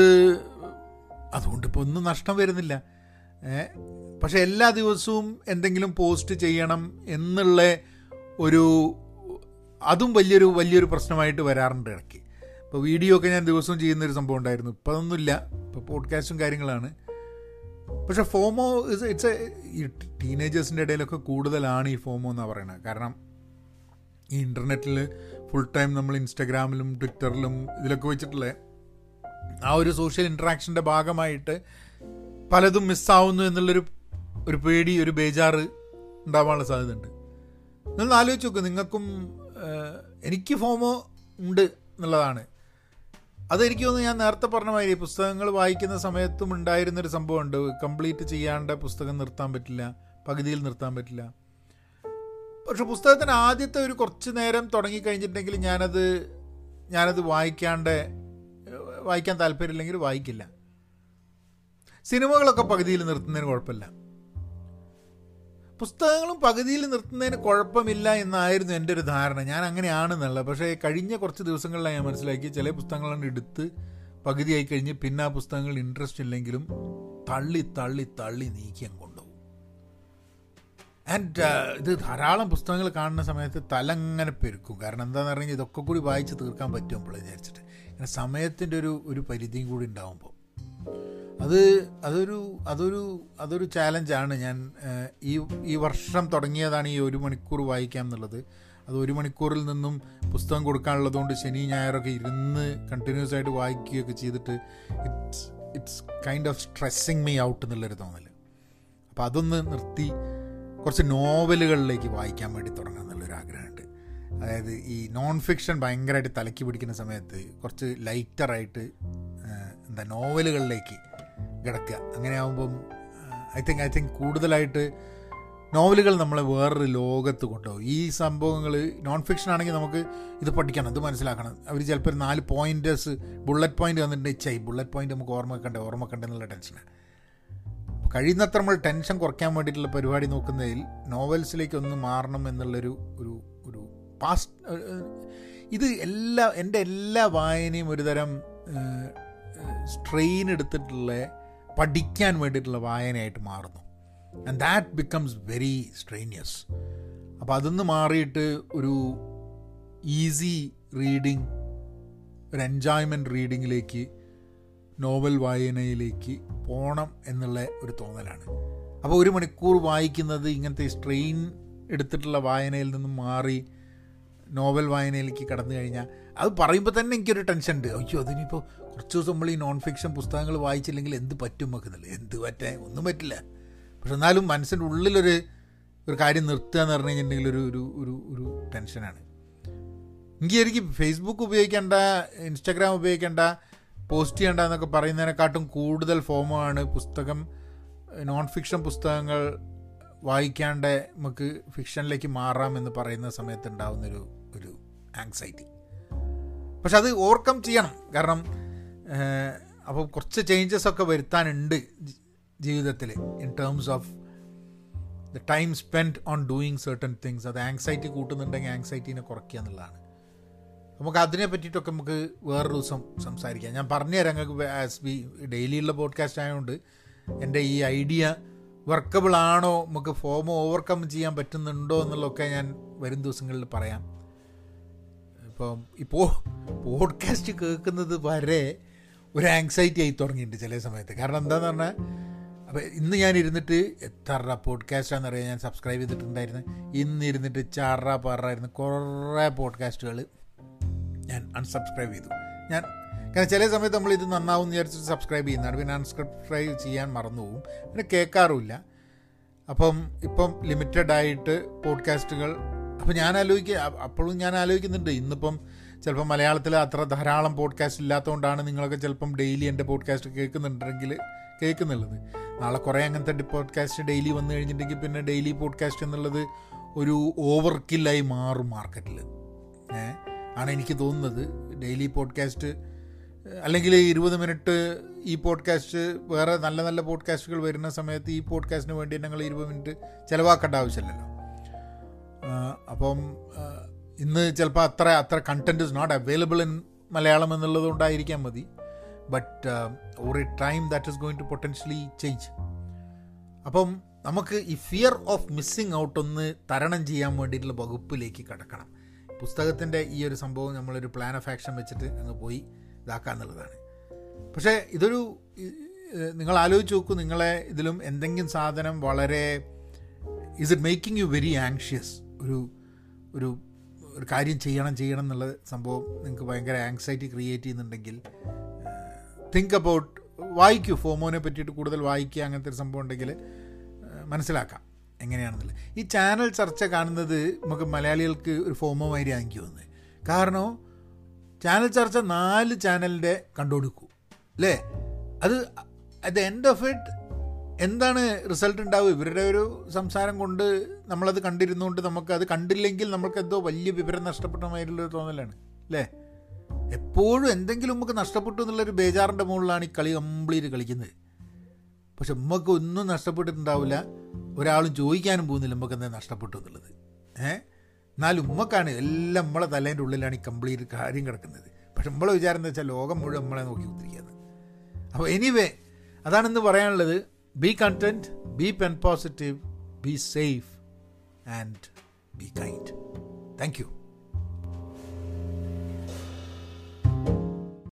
അതുകൊണ്ട് ഇപ്പോൾ ഒന്നും നഷ്ടം വരുന്നില്ല. പക്ഷേ എല്ലാ ദിവസവും എന്തെങ്കിലും പോസ്റ്റ് ചെയ്യണം എന്നുള്ള ഒരു അതും വലിയൊരു വലിയൊരു പ്രശ്നമായിട്ട് വരാറുണ്ട് ഇടയ്ക്ക്. ഇപ്പോൾ വീഡിയോ ഒക്കെ ഞാൻ ദിവസവും ചെയ്യുന്നൊരു സംഭവം ഉണ്ടായിരുന്നു. ഇപ്പോൾ അതൊന്നുമില്ല. ഇപ്പോൾ പോഡ്കാസ്റ്റും കാര്യങ്ങളാണ്. പക്ഷേ ഫോമോ ഇസ് ഇറ്റ്സ് എ ഈ ടീനേജേഴ്സിന്റെ ഇടയിലൊക്കെ കൂടുതലാണ് ഈ ഫോമോ എന്നാണ് പറയുന്നത്. കാരണം ഈ ഇന്റർനെറ്റിൽ ഫുൾ ടൈം നമ്മൾ ഇൻസ്റ്റഗ്രാമിലും ട്വിറ്ററിലും ഇതിലൊക്കെ വെച്ചിട്ടുള്ള ആ ഒരു സോഷ്യൽ ഇൻട്രാക്ഷന്റെ ഭാഗമായിട്ട് പലതും മിസ്സാവുന്നു എന്നുള്ളൊരു ഒരു പേടി ഒരു ബേജാറ് ഉണ്ടാവാനുള്ള സാധ്യതയുണ്ട്. നിങ്ങൾ ആലോചിച്ച് നോക്ക് നിങ്ങൾക്കും എനിക്ക് ഫോമോ ഉണ്ട് എന്നുള്ളതാണ്. അതെനിക്ക് തോന്നുന്നു ഞാൻ നേരത്തെ പറഞ്ഞ മാതിരി പുസ്തകങ്ങൾ വായിക്കുന്ന സമയത്തും ഉണ്ടായിരുന്നൊരു സംഭവമുണ്ട്. കംപ്ലീറ്റ് ചെയ്യാണ്ട് പുസ്തകം നിർത്താൻ പറ്റില്ല പകുതിയിൽ നിർത്താൻ പറ്റില്ല. പക്ഷെ പുസ്തകത്തിന് ആദ്യത്തെ ഒരു കുറച്ച് നേരം തുടങ്ങിക്കഴിഞ്ഞിട്ടുണ്ടെങ്കിൽ ഞാനത് ഞാനത് വായിക്കാണ്ട് വായിക്കാൻ താല്പര്യമില്ലെങ്കിൽ വായിക്കില്ല. സിനിമകളൊക്കെ പകുതിയിൽ നിർത്തുന്നതിന് കുഴപ്പമില്ല. പുസ്തകങ്ങളും പകുതിയിൽ നിർത്തുന്നതിന് കുഴപ്പമില്ല എന്നായിരുന്നു എന്റെ ഒരു ധാരണ. ഞാൻ അങ്ങനെയാണെന്നുള്ളത്. പക്ഷേ കഴിഞ്ഞ കുറച്ച് ദിവസങ്ങളിലാണ് ഞാൻ മനസ്സിലാക്കി ചില പുസ്തകങ്ങളാണ് എടുത്ത് പകുതിയായി കഴിഞ്ഞ് പിന്നെ ആ പുസ്തകങ്ങൾ ഇൻട്രസ്റ്റ് ഇല്ലെങ്കിലും തള്ളി തള്ളി തള്ളി നീക്കി കൊണ്ടുപോകും. ആൻഡ് ഇത് ധാരാളം പുസ്തകങ്ങൾ കാണുന്ന സമയത്ത് തലങ്ങനെ പെരുക്കും. കാരണം എന്താണെന്ന് പറഞ്ഞാൽ ഇതൊക്കെ കൂടി വായിച്ച് തീർക്കാൻ പറ്റുമ്പോൾ വിചാരിച്ചിട്ട്. ഇങ്ങനെ സമയത്തിന്റെ ഒരു ഒരു പരിധിയും കൂടി ഉണ്ടാകുമ്പോൾ അത് അതൊരു അതൊരു അതൊരു ചാലഞ്ചാണ് ഞാൻ ഈ ഈ വർഷം തുടങ്ങിയതാണ് ഈ ഒരു മണിക്കൂർ വായിക്കാം എന്നുള്ളത്. അത് ഒരു മണിക്കൂറിൽ നിന്നും പുസ്തകം കൊടുക്കാനുള്ളതുകൊണ്ട് ശനി ഞായറൊക്കെ ഇരുന്ന് കണ്ടിന്യൂസ് ആയിട്ട് വായിക്കുകയൊക്കെ ചെയ്തിട്ട് it's it's kind of stressing me out എന്നുള്ളൊരു തോന്നൽ അപ്പോൾ അതൊന്ന് നിർത്തി കുറച്ച് നോവലുകളിലേക്ക് വായിക്കാൻ വേണ്ടി തുടങ്ങുക എന്നുള്ളൊരു ആഗ്രഹമുണ്ട്. അതായത് ഈ നോൺ ഫിക്ഷൻ ഭയങ്കരമായിട്ട് തലക്കി പിടിക്കുന്ന സമയത്ത് കുറച്ച് ലൈറ്ററായിട്ട് എന്താ നോവലുകളിലേക്ക് കിടക്കുക. അങ്ങനെ ആകുമ്പം ഐ തിങ്ക് ഐ തിങ്ക് കൂടുതലായിട്ട് നോവലുകൾ നമ്മളെ വേറൊരു ലോകത്ത് കൊണ്ടുപോകും. ഈ സംഭവങ്ങൾ നോൺ ഫിക്ഷൻ ആണെങ്കിൽ നമുക്ക് ഇത് പഠിക്കണം ഇത് മനസ്സിലാക്കണം. അവർ ചിലപ്പോൾ നാല് പോയിന്റേഴ്സ് ബുള്ളറ്റ് പോയിന്റ് വന്നിട്ടുണ്ടെങ്കിൽ ചൈ ബുള്ളറ്റ് പോയിന്റ് നമുക്ക് ഓർമ്മ വെക്കണ്ടേ എന്നുള്ള ടെൻഷനാണ് കഴിയുന്നത്ര നമ്മൾ ടെൻഷൻ കുറയ്ക്കാൻ വേണ്ടിയിട്ടുള്ള പരിപാടി നോക്കുന്നതിൽ നോവൽസിലേക്ക് ഒന്ന് മാറണം എന്നുള്ളൊരു ഒരു ഒരു പാസ്റ്റ് ഇത് എല്ലാ എന്റെ എല്ലാ വായനയും ഒരുതരം സ്ട്രെയിൻ എടുത്തിട്ടുള്ള പഠിക്കാൻ വേണ്ടിയിട്ടുള്ള വായനയായിട്ട് മാറുന്നു. And that becomes very strenuous അപ്പോൾ അതിന്ന് മാറിയിട്ട് ഒരു ഈസി റീഡിങ് ഒരു എൻജോയ്മെന്റ് റീഡിങ്ങിലേക്ക് നോവൽ വായനയിലേക്ക് പോകണം എന്നുള്ള ഒരു തോന്നലാണ്. അപ്പോൾ ഒരു മണിക്കൂർ വായിക്കുന്നത് ഇങ്ങനത്തെ സ്ട്രെയിൻ എടുത്തിട്ടുള്ള വായനയിൽ നിന്നും മാറി നോവൽ വായനയിലേക്ക് കടന്നു കഴിഞ്ഞാൽ അത് പറയുമ്പോൾ തന്നെ എനിക്കൊരു ടെൻഷൻ ഉണ്ട് അയ്യോ അതിനിപ്പോൾ കുറച്ച് ദിവസം നമ്മൾ ഈ നോൺ ഫിക്ഷൻ പുസ്തകങ്ങൾ വായിച്ചില്ലെങ്കിൽ എന്ത് പറ്റും വെക്കുന്നില്ല എന്ത് പറ്റേ? ഒന്നും പറ്റില്ല. പക്ഷെ എന്നാലും മനസ്സിന്റെ ഉള്ളിലൊരു ഒരു കാര്യം നിർത്തുക എന്ന് പറഞ്ഞു കഴിഞ്ഞിട്ടുണ്ടെങ്കിൽ ഒരു ഒരു ഒരു ഒരു ടെൻഷനാണ്. എനിക്ക് എനിക്ക് ഫേസ്ബുക്ക് ഉപയോഗിക്കേണ്ട ഇൻസ്റ്റാഗ്രാം ഉപയോഗിക്കേണ്ട പോസ്റ്റ് ചെയ്യേണ്ട എന്നൊക്കെ പറയുന്നതിനെക്കാട്ടും കൂടുതൽ ഫോമാണ് പുസ്തകം നോൺ ഫിക്ഷൻ പുസ്തകങ്ങൾ വായിക്കാണ്ട് നമുക്ക് ഫിക്ഷനിലേക്ക് മാറാം എന്ന് പറയുന്ന സമയത്ത് ഉണ്ടാവുന്നൊരു ഒരു ആങ്സൈറ്റി പക്ഷെ അത് ഓവർകം ചെയ്യണം. കാരണം അപ്പോൾ കുറച്ച് ചേഞ്ചസ് ഒക്കെ വരുത്താനുണ്ട് ജീവിതത്തിൽ in terms of the time spend on doing certain things അത് ആങ്സൈറ്റി കൂട്ടുന്നുണ്ടെങ്കിൽ ആങ്സൈറ്റീനെ കുറയ്ക്കുക എന്നുള്ളതാണ്. നമുക്ക് അതിനെ പറ്റിയിട്ടൊക്കെ നമുക്ക് വേറൊരു ദിവസം സംസാരിക്കാം. ഞാൻ പറഞ്ഞു തരാം ഞങ്ങൾക്ക് ആസ് ബി ഡെയിലിയുള്ള പോഡ്കാസ്റ്റ് ആയതുകൊണ്ട് എന്റെ ഈ ഐഡിയ വർക്കബിൾ ആണോ നമുക്ക് ഫോം ഓവർകം ചെയ്യാൻ പറ്റുന്നുണ്ടോ എന്നുള്ളതൊക്കെ ഞാൻ വരും ദിവസങ്ങളിൽ പറയാം. ഇപ്പം ഇപ്പോൾ പോഡ്കാസ്റ്റ് കേൾക്കുന്നത് വരെ ഒരു ആങ്സൈറ്റി ആയി തുടങ്ങിയിട്ടുണ്ട് ചില സമയത്ത്. കാരണം എന്താണെന്ന് പറഞ്ഞാൽ അപ്പോൾ ഇന്ന് ഞാൻ ഇരുന്നിട്ട് എത്ര പോഡ്കാസ്റ്റാണെന്ന് അറിയാം ഞാൻ സബ്സ്ക്രൈബ് ചെയ്തിട്ടുണ്ടായിരുന്നു. ഇന്ന് ഇരുന്നിട്ട് ചാറ പാറായിരുന്നു കുറേ പോഡ്കാസ്റ്റുകൾ ഞാൻ അൺസബ്സ്ക്രൈബ് ചെയ്തു. ഞാൻ കാരണം ചില സമയത്ത് നമ്മൾ ഇത് നന്നാവും വിചാരിച്ചിട്ട് സബ്സ്ക്രൈബ് ചെയ്യുന്നതാണ്. പിന്നെ അൺസബ്സ്ക്രൈബ് ചെയ്യാൻ മറന്നു പോകും പിന്നെ കേൾക്കാറുമില്ല. അപ്പം ഇപ്പം ലിമിറ്റഡ് ആയിട്ട് പോഡ്കാസ്റ്റുകൾ അപ്പം ഞാൻ ആലോചിക്കുക അപ്പോഴും ഞാൻ ആലോചിക്കുന്നുണ്ട്. ഇന്നിപ്പം ചിലപ്പോൾ മലയാളത്തിൽ അത്ര ധാരാളം പോഡ്കാസ്റ്റ് ഇല്ലാത്തതുകൊണ്ടാണ് നിങ്ങളൊക്കെ ചിലപ്പം ഡെയിലി എന്റെ പോഡ്കാസ്റ്റ് കേൾക്കുന്നുണ്ടെങ്കിൽ കേൾക്കുന്നുള്ളത്. നാളെ കുറേ അങ്ങനത്തെ പോഡ്കാസ്റ്റ് ഡെയിലി വന്നു കഴിഞ്ഞിട്ടുണ്ടെങ്കിൽ പിന്നെ ഡെയിലി പോഡ്കാസ്റ്റ് എന്നുള്ളത് ഒരു ഓവർ കില്ലായി മാറും മാർക്കറ്റിൽ ആണ് എനിക്ക് തോന്നുന്നത്. ഡെയിലി പോഡ്കാസ്റ്റ് അല്ലെങ്കിൽ ഇരുപത് മിനിറ്റ് ഈ പോഡ്കാസ്റ്റ് വേറെ നല്ല നല്ല പോഡ്കാസ്റ്റുകൾ വരുന്ന സമയത്ത് ഈ പോഡ്കാസ്റ്റിന് വേണ്ടി ഞങ്ങൾ ഇരുപത് മിനിറ്റ് ചിലവാക്കേണ്ട ആവശ്യമില്ലല്ലോ. അപ്പം ഇന്ന് ചിലപ്പോൾ അത്ര അത്ര content is not available in Malayalam എന്നുള്ളത് കൊണ്ടായിരിക്കാം മതി. But or a time that is going to potentially change അപ്പം നമുക്ക് ഈ ഫിയർ ഓഫ് മിസ്സിങ് ഔട്ട് ഒന്ന് തരണം ചെയ്യാൻ വേണ്ടിയിട്ടുള്ള വകുപ്പിലേക്ക് കിടക്കണം. പുസ്തകത്തിന്റെ ഈ ഒരു സംഭവം നമ്മളൊരു പ്ലാൻ ഓഫ് ആക്ഷൻ വെച്ചിട്ട് അങ്ങ് പോയി ഇതാക്കുക എന്നുള്ളതാണ്. പക്ഷേ ഇതൊരു നിങ്ങൾ ആലോചിച്ച് നോക്കൂ നിങ്ങളെ ഇതിലും എന്തെങ്കിലും സാധനം വളരെ is it making you very anxious ഒരു ഒരു ഒരു കാര്യം ചെയ്യണം ചെയ്യണം എന്നുള്ള സംഭവം നിങ്ങൾക്ക് ഭയങ്കര ആങ്സൈറ്റി ക്രിയേറ്റ് ചെയ്യുന്നുണ്ടെങ്കിൽ തിങ്ക് അബൌട്ട് വായിക്കൂ. ഫോമോനെ പറ്റിയിട്ട് കൂടുതൽ വായിക്കുക അങ്ങനത്തെ ഒരു സംഭവം ഉണ്ടെങ്കിൽ മനസ്സിലാക്കാം എങ്ങനെയാണെന്നുള്ളത്. ഈ ചാനൽ ചർച്ച കാണുന്നത് നമുക്ക് മലയാളികൾക്ക് ഒരു ഫോമോ മാതിരി എനിക്ക് തോന്നുന്നത്. കാരണം ചാനൽ ചർച്ച നാല് ചാനലിന്റെ കണ്ടുകൊടുക്കൂ അല്ലേ? അത് at the end of it എന്താണ് റിസൾട്ട് ഉണ്ടാവുക? ഇവരുടെ ഒരു സംസാരം കൊണ്ട് നമ്മളത് കണ്ടിരുന്നുകൊണ്ട് നമുക്ക് അത് കണ്ടില്ലെങ്കിൽ നമുക്ക് എന്തോ വലിയ വിവരം നഷ്ടപ്പെട്ട മാതിരിയുള്ളൊരു തോന്നലാണ് അല്ലേ? എപ്പോഴും എന്തെങ്കിലും നമുക്ക് നഷ്ടപ്പെട്ടു എന്നുള്ളൊരു ബേജാറിന്റെ മുകളിലാണ് ഈ കളി കംപ്ലീറ്റ് കളിക്കുന്നത്. പക്ഷെ നമുക്ക് ഒന്നും നഷ്ടപ്പെട്ടിട്ടുണ്ടാവില്ല. ഒരാളും ചോദിക്കാനും പോകുന്നില്ല നമുക്ക് എന്താ നഷ്ടപ്പെട്ടു എന്നുള്ളത്. ഏഹ് എന്നാലും ഉമ്മക്കാണ് എല്ലാം നമ്മളെ തലേന്റെ ഉള്ളിലാണ് ഈ കംപ്ലീറ്റ് കാര്യം കിടക്കുന്നത്. പക്ഷെ നമ്മളെ വിചാരം എന്താ വെച്ചാൽ ലോകം മുഴുവൻ നമ്മളെ നോക്കി കുത്തിരിക്കുന്നത് അപ്പോൾ എനിവേ അതാണെന്ന് പറയാനുള്ളത്. Be content, be pen positive, be safe, and be kind. Thank you.